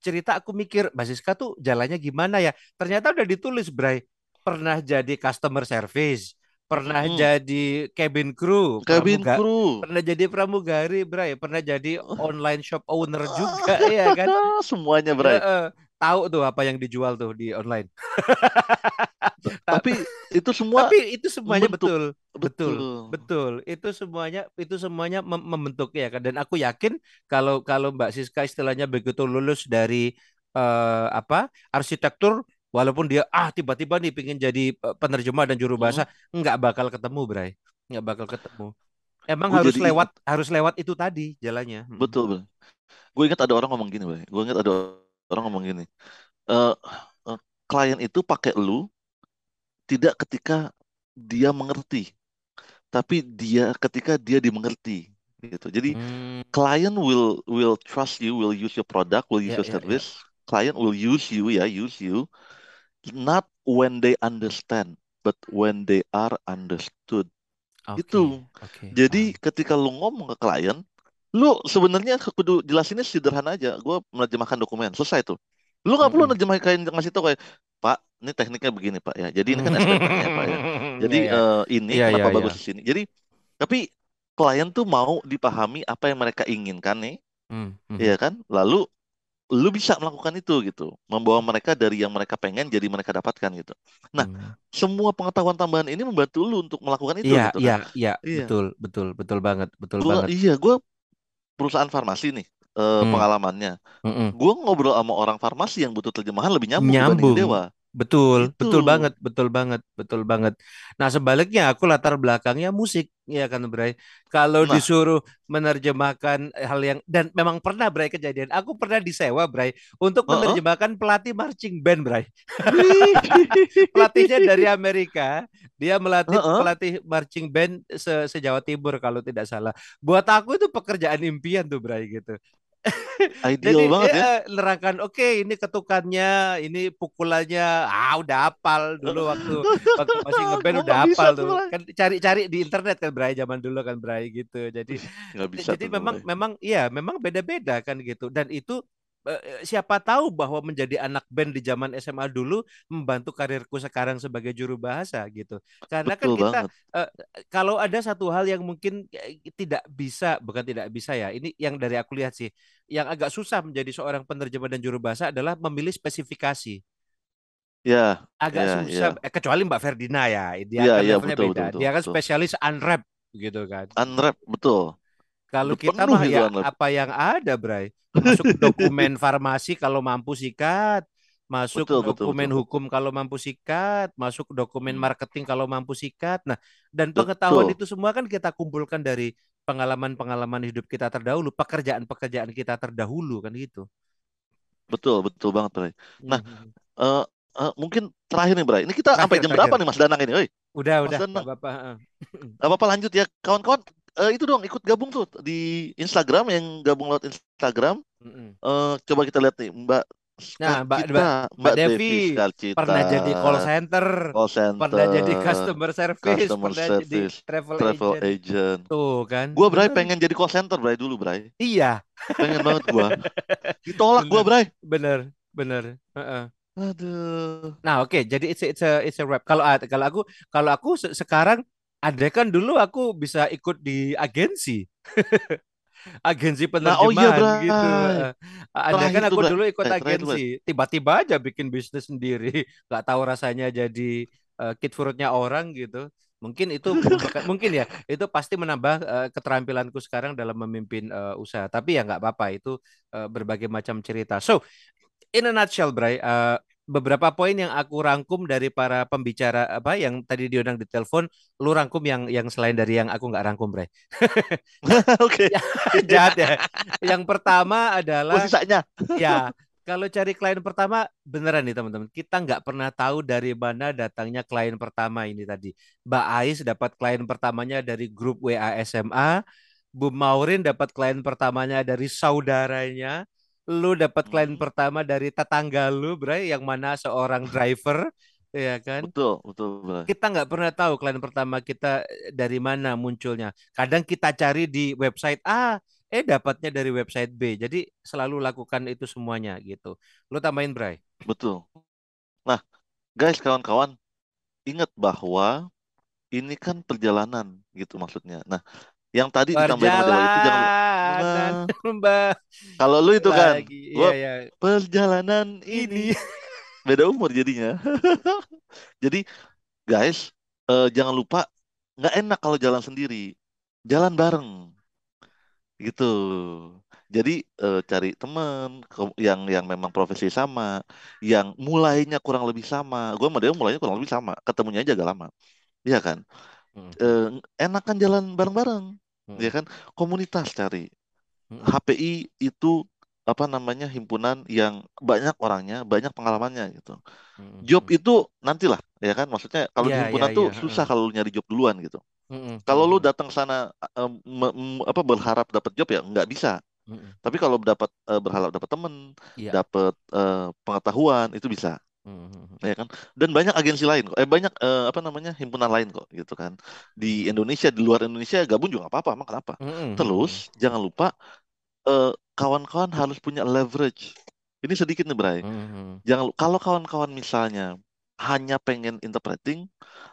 cerita aku mikir Mbak Siska tuh jalannya gimana ya? Ternyata udah ditulis, Bray. Pernah jadi customer service, pernah Mm-mm. jadi cabin crew, Cabin pramuga, crew. pernah jadi pramugari, Bray, pernah jadi online shop owner juga, ya kan? Semuanya, Bray. Heeh. tahu tuh apa yang dijual tuh di online. Tapi itu semua Tapi itu semuanya betul, betul, betul. betul. Itu semuanya itu semuanya mem- membentuk ya kan. Dan aku yakin kalau kalau Mbak Siska istilahnya begitu lulus dari eh, apa arsitektur, walaupun dia ah tiba-tiba nih pengen jadi eh, penerjemah dan juru bahasa, nggak bakal ketemu, Bray. Nggak bakal ketemu. Emang Gue harus jadi lewat harus lewat itu tadi jalannya. Mm. betul, Bray. Gue ingat ada orang ngomong gini, Bray. Gue ingat ada orang ngomong gini. Eh, eh, klien itu pakai lu tidak ketika dia mengerti, tapi dia ketika dia dimengerti gitu. Jadi Hmm, client will will trust you, will use your product, will use ya your ya ya. service. Client will use you ya, use you not when they understand, but when they are understood. Oke, Itu. oke, Jadi ketika lu ngomong ke klien, lu sebenarnya kudu jelasinnya sederhana aja. Gue menerjemahkan dokumen, selesai tuh. Lu nggak perlu nerjemahin kayak ngasih tau kayak, Pak, ini tekniknya begini Pak ya. Jadi ini kan SPP-nya Pak ya. Jadi Ya ya. eh, ini Iya kenapa iya iya. bagus di sini. Jadi tapi klien tuh mau dipahami apa yang mereka inginkan nih, Hmm, mhm. ya kan? Lalu lu bisa melakukan itu gitu, membawa mereka dari yang mereka pengen jadi mereka dapatkan gitu. Nah, Hmm. semua pengetahuan tambahan ini membantu lu untuk melakukan itu Iya gitu iya kan? iya Iya. betul betul betul banget betul Gua banget. iya, gue perusahaan farmasi nih eh, Hmm, pengalamannya. mm-mm. Gue ngobrol sama orang farmasi yang butuh terjemahan lebih nyambung Nyambung. Dewa. Betul, Gitu. betul banget, betul banget, betul banget. Nah, sebaliknya aku latar belakangnya musik, ya kan, Bray. Kalau Nah, disuruh menerjemahkan hal yang dan memang pernah, Bray, kejadian. Aku pernah disewa, Bray, untuk heeh. menerjemahkan pelatih marching band, Bray. Pelatihnya dari Amerika, dia melatih Heeh. pelatih marching band se, se Jawa Timur kalau tidak salah. Buat aku itu pekerjaan impian tuh, Bray, gitu. Ideal Jadi banget ya. eh, nerangkan, oke ini ketukannya, ini pukulannya, ah udah hafal dulu waktu waktu masih ngeband udah hafal tuh. Kan cari-cari di internet kan Bray zaman dulu kan Bray gitu. Jadi Nggak bisa jadi memang memang iya memang beda-beda kan gitu. Dan itu siapa tahu bahwa menjadi anak band di zaman SMA dulu membantu karirku sekarang sebagai juru bahasa gitu. Karena kan Betul kita banget. eh, kalau ada satu hal yang mungkin eh, tidak bisa, bukan tidak bisa ya. Ini yang dari aku lihat sih, yang agak susah menjadi seorang penerjemah dan juru bahasa adalah memilih spesifikasi. Ya, Agak ya, susah, ya. eh, kecuali Mbak Ferdina ya, dia Iya, kan levelnya betul, beda. betul, Dia kan betul. spesialis unwrap gitu kan. Unwrap betul. Kalau kita penuh mah ya apa yang ada, Bray. Masuk dokumen farmasi kalau mampu sikat, masuk Betul, betul, dokumen betul. hukum kalau mampu sikat, masuk dokumen Hmm, marketing kalau mampu sikat. Nah, dan pengetahuan betul, itu semua kan kita kumpulkan dari pengalaman-pengalaman hidup kita terdahulu, pekerjaan-pekerjaan kita terdahulu kan gitu. betul, betul banget, Bray. Nah, Mhm. eh eh, mungkin terakhir nih, Bray. Ini kita sampai Terakhir, jam berapa terakhir. nih, Mas Danang ini? Oi, Udah, Mas udah, Danang. heeh. Gak apa-apa lanjut ya, kawan-kawan. Eh, itu dong, ikut gabung tuh di Instagram yang gabung lewat Instagram. Mm-mm. Eh, coba kita lihat nih, Mbak Nah, Mbak, Mbak, Mbak Mbak Devi Devi pernah jadi call center, call pernah jadi center, customer service, customer pernah jadi service, travel travel agent. agent. Tuh kan, Gua Bray pengen jadi call center Bray dulu Bray. Iya, Pengen banget gua. Ditolak gua bener, Bray. bener, bener. Heeh. Aduh. Nah, oke, jadi it's a, it's a, it's a wrap. Kalau kalau aku kalau aku se- sekarang ada kan dulu aku bisa ikut di agensi. agensi Nah, oh iya penerjemahan gitu. Bray. Heeh. Ada kan aku dulu ikut agensi, tiba-tiba aja bikin bisnis sendiri, nggak tahu rasanya jadi uh, kid fruitnya orang gitu. Mungkin itu mungkin ya itu pasti menambah uh, keterampilanku sekarang dalam memimpin uh, usaha. Tapi ya nggak apa-apa itu uh, berbagai macam cerita. So in a nutshell, Bray, uh, beberapa poin yang aku rangkum dari para pembicara apa yang tadi diundang di telepon, lu rangkum yang yang selain dari yang aku nggak rangkum, Bray. Oke. Ya, jahat ya. Yang pertama adalah sisanya. ya kalau cari klien pertama beneran nih teman-teman, kita nggak pernah tahu dari mana datangnya klien pertama ini tadi. Mbak Ais dapat klien pertamanya dari grup WA SMA, Bu Maurin dapat klien pertamanya dari saudaranya, lu dapat klien Hmm, pertama dari tetangga lu, Bray, yang mana seorang driver, ya kan? betul, betul Bray. Kita nggak pernah tahu klien pertama kita eh, dari mana munculnya. Kadang kita cari di website A, eh dapatnya dari website B. Jadi selalu lakukan itu semuanya gitu. Lu tambahin, Bray. Betul. Nah, guys, kawan-kawan, ingat bahwa ini kan perjalanan gitu maksudnya. Nah, yang tadi ditambahin sama Dewa itu jangan lu- Perjalanan Nah, kalau lu itu kan, lagi. Iya, gua ya. perjalanan Ini. beda umur jadinya. Jadi, guys, eh, jangan lupa nggak enak kalau jalan sendiri, jalan bareng gitu. Jadi eh, cari temen ke- yang yang memang profesi sama, yang mulainya kurang lebih sama. Gue sama dia mulainya kurang lebih sama, ketemunya aja agak lama, iya kan? Mm, Eh, enakan jalan bareng-bareng, mm, ya kan? Komunitas cari. mm, HPI itu apa namanya himpunan yang banyak orangnya, banyak pengalamannya gitu. mm, Job mm. itu nantilah, ya kan? Maksudnya kalau di iya, himpunan tuh iya. susah heeh. kalau nyari job duluan gitu. Mm, mm, Kalau lu datang sana me- apa berharap dapat job ya nggak bisa. mm, mm. Tapi kalau dapat eh, berharap dapat temen, Iya. dapat eh, pengetahuan itu bisa, Mm, mm, mm. ya kan? Dan banyak agensi lain kok. Eh banyak eh, apa namanya himpunan lain kok, gitu kan? Di Indonesia, di luar Indonesia gabung juga nggak apa-apa, emang kenapa? Mm, mm, mm, Terus jangan lupa eh, kawan-kawan harus punya leverage. Ini sedikit nih, Bray. mm, mm. Jangan kalau kawan-kawan misalnya hanya pengen interpreting,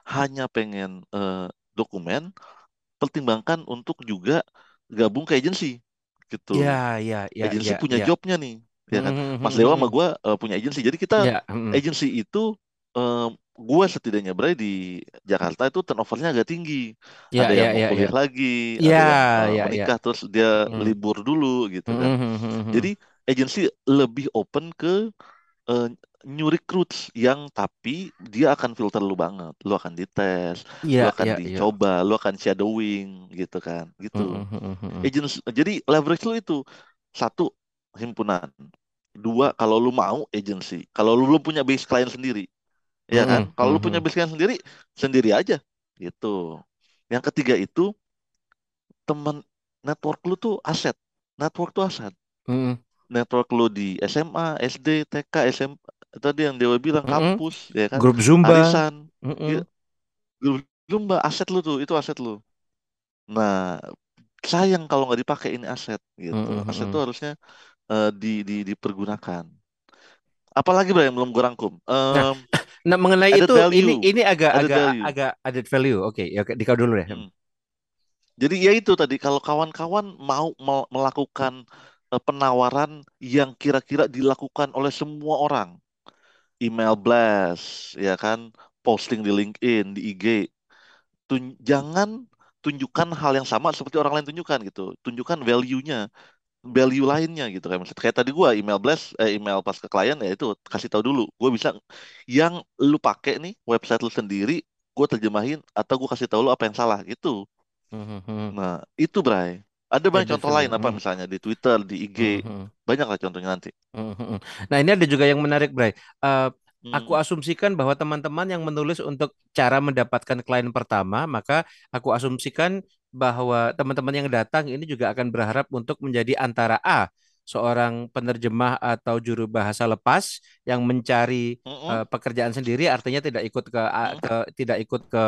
hanya pengen eh, dokumen, pertimbangkan untuk juga gabung ke agensi gitu. Iya, iya, iya, Agensi iya, punya iya. jobnya nih, ya kan? Mm, mm, Mas mm, Dewa mm, sama gue punya agensi. Jadi kita Iya, mm, mm. agensi itu eh, gue setidaknya Bray di Jakarta itu turnovernya agak tinggi. Iya, Ada iya, yang mau iya, iya. kuliah lagi, ada Iya, yang iya. menikah terus dia Mm, libur dulu gitu kan. mm, mm, mm. Jadi agensi lebih open ke eh, new recruits yang tapi dia akan filter lu banget. Lu akan dites, lu Iya, akan iya. dicoba, lu akan shadowing gitu kan. Gitu. mm, mm, mm, mm. Agency jadi leverage lu itu satu himpunan, dua kalau lu mau agency, kalau lu belum punya base klien sendiri, ya kan? mm, Kalau lu punya base klien sendiri, sendiri aja gitu. Yang ketiga itu teman network lu tuh aset, network tuh aset. Mm, Network lu di SMA, SD, TK, SMP, tadi yang Dewa bilang mm, mm. kampus, ya kan? Grup Zumba. Arisan, Mm, mm. ya, grup zumba aset lu tuh, itu aset lu. Nah, sayang kalau nggak dipakai ini aset gitu. mm, Aset tuh harusnya eh, di, di dipergunakan. Apalagi Bro yang belum gue rangkum. Nah, Em, nah mengenai itu ini value, ini agak added agak value. agak added value. Oke, ya oke, dikau dulu deh. Hmm. Jadi ya itu tadi kalau kawan-kawan mau mel- melakukan eh, penawaran yang kira-kira dilakukan oleh semua orang, email blast, ya kan, posting di LinkedIn, di IG, tun- jangan tunjukkan hal yang sama seperti orang lain tunjukkan gitu. Tunjukkan value-nya, value lainnya gitu kayak misalnya kayak tadi gua email blast eh, email pas ke klien ya itu kasih tahu dulu. Gua bisa yang lu pakai nih website lu sendiri, gua terjemahin atau gua kasih tahu lu apa yang salah gitu. Mhm. Nah, itu Bray. Ada banyak Itu contoh lain apa misalnya di Twitter, di IG. Banyak lah contohnya nanti. Nah, ini ada juga yang menarik, Bray. Eh, aku Hmm. asumsikan bahwa teman-teman yang menulis untuk cara mendapatkan klien pertama, maka aku asumsikan bahwa teman-teman yang datang ini juga akan berharap untuk menjadi antara A, seorang penerjemah atau juru bahasa lepas yang mencari Mm-mm. eh, pekerjaan sendiri, artinya tidak ikut ke, Mm. ke tidak ikut ke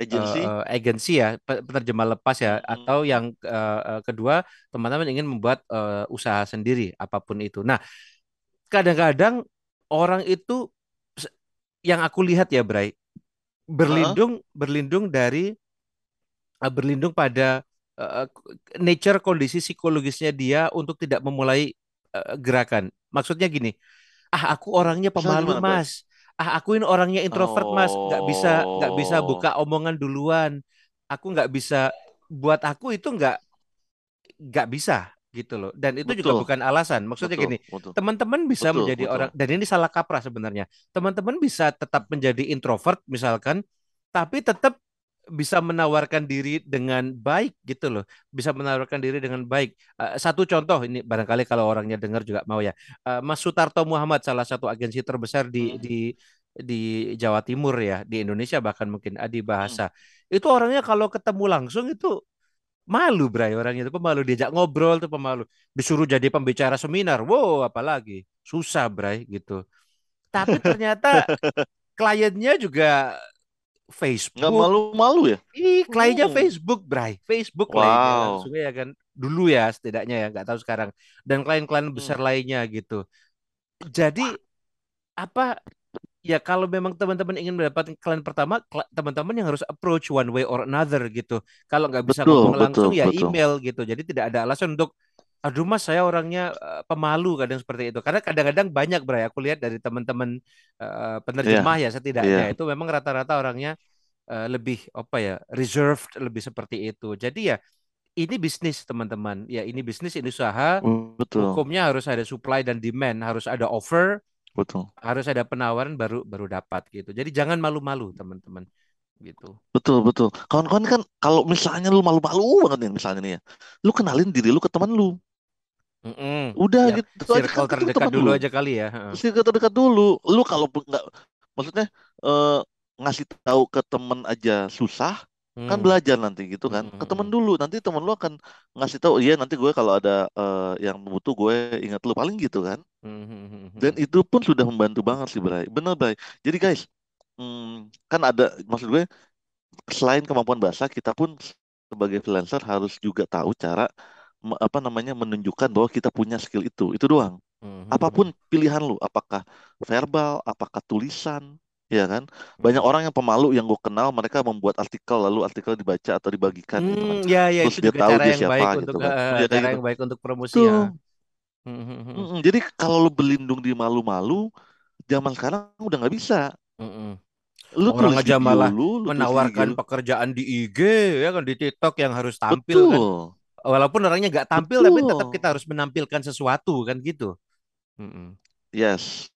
Agency. eh, eh, agensi ya, pe- penerjemah lepas ya, Mm-mm. atau yang eh, eh, kedua teman-teman ingin membuat eh, usaha sendiri, apa pun itu. Nah, kadang-kadang orang itu yang aku lihat ya, Bray, berlindung berlindung dari eh, berlindung pada eh, nature kondisi psikologisnya dia untuk tidak memulai eh, gerakan. Maksudnya gini, ah aku orangnya pemalu mas, ah aku ini orangnya introvert mas, nggak bisa nggak bisa Oh, buka omongan duluan, aku nggak bisa buat aku itu nggak nggak bisa gitu loh. Dan itu juga betul, bukan alasan. Maksudnya betul, gini, teman-teman bisa betul, menjadi betul. orang dan ini salah kaprah sebenarnya. Teman-teman bisa tetap menjadi introvert misalkan, tapi tetap bisa menawarkan diri dengan baik gitu loh. Bisa menawarkan diri dengan baik. Eh, satu contoh ini barangkali kalau orangnya dengar juga mau ya. Eh, Mas Sutarto Muhammad salah satu agensi terbesar di Hmm. di di Jawa Timur ya, di Indonesia bahkan mungkin Adi Hmm. Bahasa. Itu orangnya kalau ketemu langsung itu malu Bray orangnya itu pemalu diajak ngobrol tuh pemalu disuruh jadi pembicara seminar wow apalagi susah Bray gitu tapi ternyata kliennya juga Nggak Facebook malu-malu ya? ih kliennya Hmm. Facebook Bray Facebook kliennya Wow. langsung ya kan dulu ya setidaknya ya nggak tahu sekarang dan klien-klien besar Hmm. lainnya gitu jadi apa ya kalau memang teman-teman ingin mendapatkan klien pertama teman-teman yang harus approach one way or another gitu kalau nggak bisa Betul, ngomong betul, langsung ya betul. email gitu jadi tidak ada alasan untuk aduh mas saya orangnya eh, pemalu kadang seperti itu karena kadang-kadang banyak Bray aku lihat dari teman-teman Iya, penerjemah ya iya. setidaknya itu memang rata-rata orangnya eh, lebih apa ya reserved lebih seperti itu jadi ya ini bisnis teman-teman ya ini bisnis ini usaha Betul, hukumnya harus ada supply dan demand harus ada offer betul, harus ada penawaran baru baru dapat gitu. Jadi jangan malu-malu teman-teman gitu. betul, betul. Kawan-kawan kan kalau misalnya lu malu-malu banget nih misalnya nih ya, lu kenalin diri lu ke teman lu. Mm-mm. Udah Ya gitu aja kan terdekat dulu lu. aja kali ya. Circle terdekat dulu. Lu kalau nggak, maksudnya eh, ngasih tahu ke teman aja susah, kan Hmm. belajar nanti gitu kan. Ke teman dulu, nanti teman lu akan ngasih tahu, iya nanti gue kalau ada eh, yang butuh gue ingat lu paling gitu kan. Dan Mm-mm. itu pun sudah membantu banget sih Bray. Bener Bray. Jadi guys, hmm, kan ada maksud gue selain kemampuan bahasa, kita pun sebagai freelancer harus juga tahu cara apa namanya menunjukkan bahwa kita punya skill itu. Itu doang. Apa pun Mm-mm. pilihan lu, apakah verbal, apakah tulisan, ya kan? Banyak orang yang pemalu yang gue kenal, mereka membuat artikel lalu artikel dibaca atau dibagikan gitu kan. Hmm, ya ya Terus itu dia juga tahu cara dia yang baik siapa untuk gitu kan. eh, Ya kayak cara gitu. yang baik untuk promosi ya. Tuh. Mm-mm. Jadi kalau lu berlindung di malu-malu, zaman sekarang udah nggak bisa. Mm-mm. Lu Orang aja malah lu, lu menawarkan pekerjaan di IG ya kan di TikTok yang harus tampil kan. Betul, Walaupun orangnya nggak tampil tapi tetap betul. kita harus menampilkan sesuatu kan gitu. Mm-mm. Yes.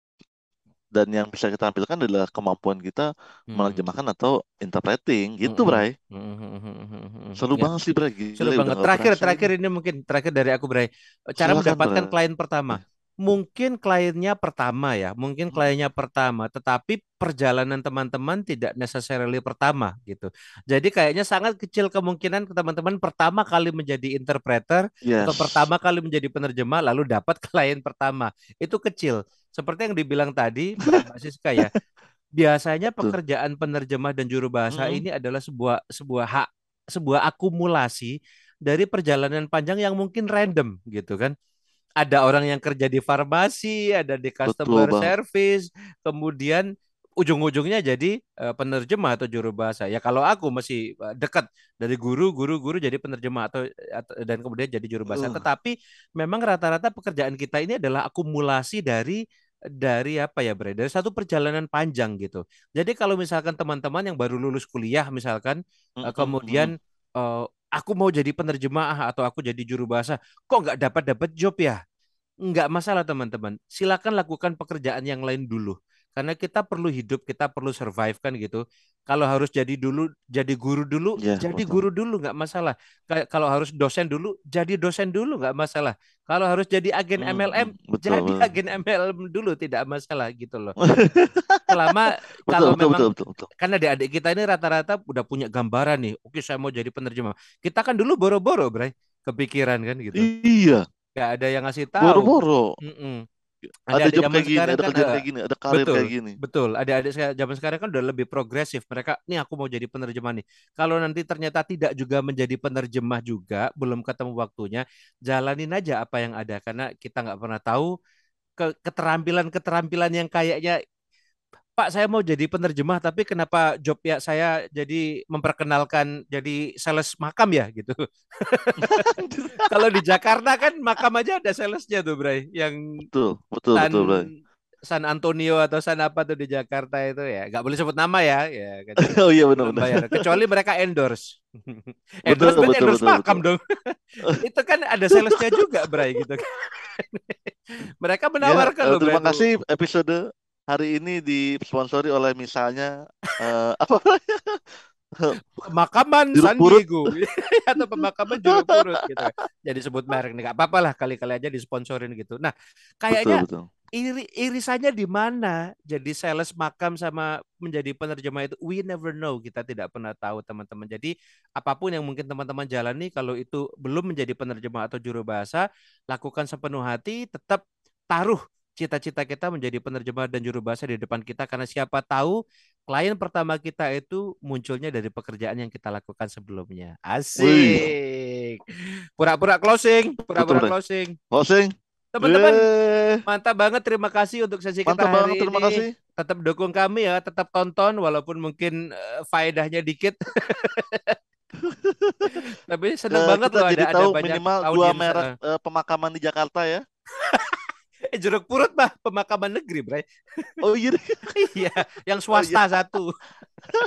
Dan yang bisa kita tampilkan adalah kemampuan kita Hmm. menerjemahkan atau interpreting gitu, Mm-mm. Bray. Mm-mm. Seru Ya, banget sih, Bray. seru Gila, udah banget. Terakhir, terakhir ini. ini mungkin terakhir dari aku Bray. Cara Silakan, mendapatkan Bray. klien pertama. Mungkin kliennya pertama ya, mungkin Hmm. kliennya pertama, tetapi perjalanan teman-teman tidak necessarily pertama gitu. Jadi kayaknya sangat kecil kemungkinan teman-teman pertama kali menjadi interpreter atau Yes. pertama kali menjadi penerjemah lalu dapat klien pertama. Itu kecil. Seperti yang dibilang tadi Mbak Siska ya. Biasanya pekerjaan penerjemah dan juru bahasa Mm-mm. ini adalah sebuah sebuah hak sebuah akumulasi dari perjalanan panjang yang mungkin random gitu kan. Ada orang yang kerja di farmasi, ada di Betul customer banget. service, kemudian ujung-ujungnya jadi eh, penerjemah atau juru bahasa. Ya kalau aku masih eh, dekat dari guru, guru, guru jadi penerjemah atau, atau dan kemudian jadi juru bahasa. Uh, Tetapi memang rata-rata pekerjaan kita ini adalah akumulasi dari dari apa ya Bre? Dari satu perjalanan panjang gitu. Jadi kalau misalkan teman-teman yang baru lulus kuliah misalkan eh, mm-mm, kemudian uh, aku mau jadi penerjemah atau aku jadi juru bahasa, kok nggak dapat dapat job ya? Nggak masalah teman-teman. Silakan lakukan pekerjaan yang lain dulu. Karena kita perlu hidup, kita perlu survive kan gitu. Kalau harus jadi dulu, jadi guru dulu, Ya, jadi betul. guru dulu nggak masalah. Kalau harus dosen dulu, jadi dosen dulu nggak masalah. Kalau harus jadi agen Hmm, MLM, betul, jadi betul. agen MLM dulu tidak masalah gitu loh. Selama Betul, kalau betul, memang betul, betul, betul. kan adik-adik kita ini rata-rata udah punya gambaran nih. Oke, saya mau jadi penerjemah. Kita kan dulu boro-boro, Bray. Kepikiran kan gitu. Iya, Gak ada yang ngasih tahu. boro-boro. Mm-mm. Ada Adik-adik job zaman kayak gini, ada kan kerjaan eh, kayak gini, ada karir betul, kayak gini. betul. Adik-adik saya zaman sekarang kan udah lebih progresif. Mereka, nih aku mau jadi penerjemah nih. Kalau nanti ternyata tidak juga menjadi penerjemah juga, belum ketemu waktunya, jalanin aja apa yang ada karena kita nggak pernah tahu ke keterampilan-keterampilan yang kayaknya Pak saya mau jadi penerjemah tapi kenapa job ya saya jadi memperkenalkan jadi sales makam ya gitu. Kalau di Jakarta kan makam aja ada salesnya tuh Bray yang Betul, betul, San betul, Bray. San Antonio atau San apa tuh di Jakarta itu ya nggak boleh sebut nama ya ya kan Oh iya belum benar-benar. bayar kecuali mereka endorse Betul, endorse betul, endorse betul, makam betul. dong itu kan ada salesnya juga Bray gitu kan mereka Ya, menawarkan eh, loh Bray terima kasih episode hari ini disponsori oleh misalnya eh, apa pemakaman Jeruk San. Diego. Atau pemakaman jeruk purut gitu jadi sebut merek nih nggak apa-apa lah kali-kali aja disponsorin gitu. Nah betul kayaknya betul. iri irisannya di mana? Jadi sales makam sama menjadi penerjemah itu we never know. Kita tidak pernah tahu teman-teman. Jadi apa pun yang mungkin teman-teman jalani kalau itu belum menjadi penerjemah atau juru bahasa lakukan sepenuh hati tetap taruh cita-cita kita menjadi penerjemah dan juru bahasa di depan kita karena siapa tahu klien pertama kita itu munculnya dari pekerjaan yang kita lakukan sebelumnya asik pura-pura closing pura-pura closing Closing. teman-teman Yeay. Mantap banget, terima kasih untuk sesi kita Mantap hari banget, terima ini. kasih. Tetap dukung kami ya, tetap tonton walaupun mungkin eh, faedahnya dikit. Tapi seneng Eh, banget kita loh jadi ada ada tahu banyak minimal dua merek eh. eh, pemakaman di Jakarta ya. Eh, jeruk purut bah pemakaman negeri, Bray. Oh iya. Iya, yang oh iya, swasta satu.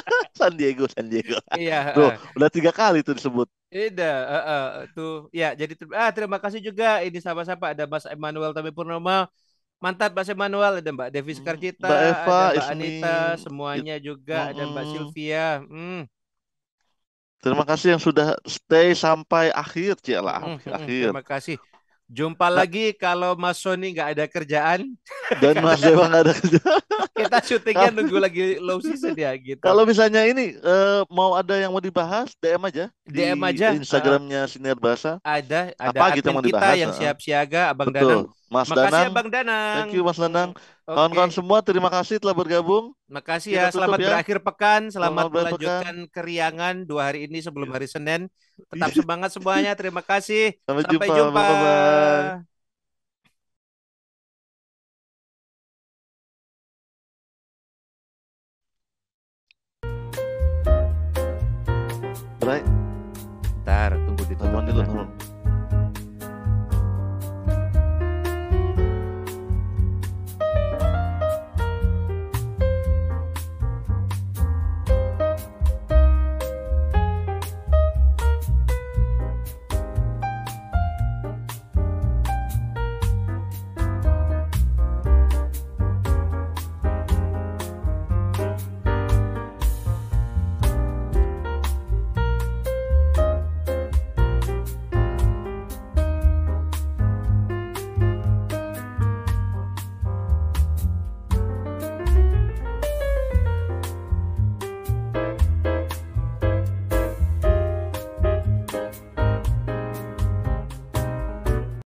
San Diego, San Diego. Iya, Tuh, eh. udah tiga kali tuh disebut. Iya, eh, eh, tuh. Ya, jadi ter- ah terima kasih juga ini sama-sama ada Mas Emmanuel Tami Purnama. Mantap Mas Emmanuel, ada Mbak Devi Hmm, Sukarcita, Mbak Eva, ada Mbak Ismi, Anita, it- semuanya juga ada Mbak. Sylvia. Hmm. Terima kasih yang sudah stay sampai akhir, Cila. Mm-mm, mm-mm. Akhir. Terima kasih. Jumpa Nah, lagi kalau Mas Sony nggak ada kerjaan. dan Mas Dewa nggak ada kerja. kita syutingnya nunggu lagi low season ya gitu. kalau misalnya ini eh, mau ada yang mau dibahas, DM aja DM di aja. uh, Instagramnya Siniar Bahasa. ada ada Apa gitu yang mau kita dibahas? yang Heeh. siap siaga, Abang Danang. Mas Makasih ya Danang, Bang Danang. thank you Mas Danang. Oke, Kawan-kawan semua, terima kasih telah bergabung. makasih Kita ya. Selamat ya. berakhir pekan, selamat Selamat berakhir pekan. melanjutkan keriangan dua hari ini sebelum Iya. hari Senin. Tetap semangat semuanya. Terima kasih. Sampai Sampai jumpa. jumpa. Bye-bye. Bray, Ntar tunggu ditutup telepon dulu.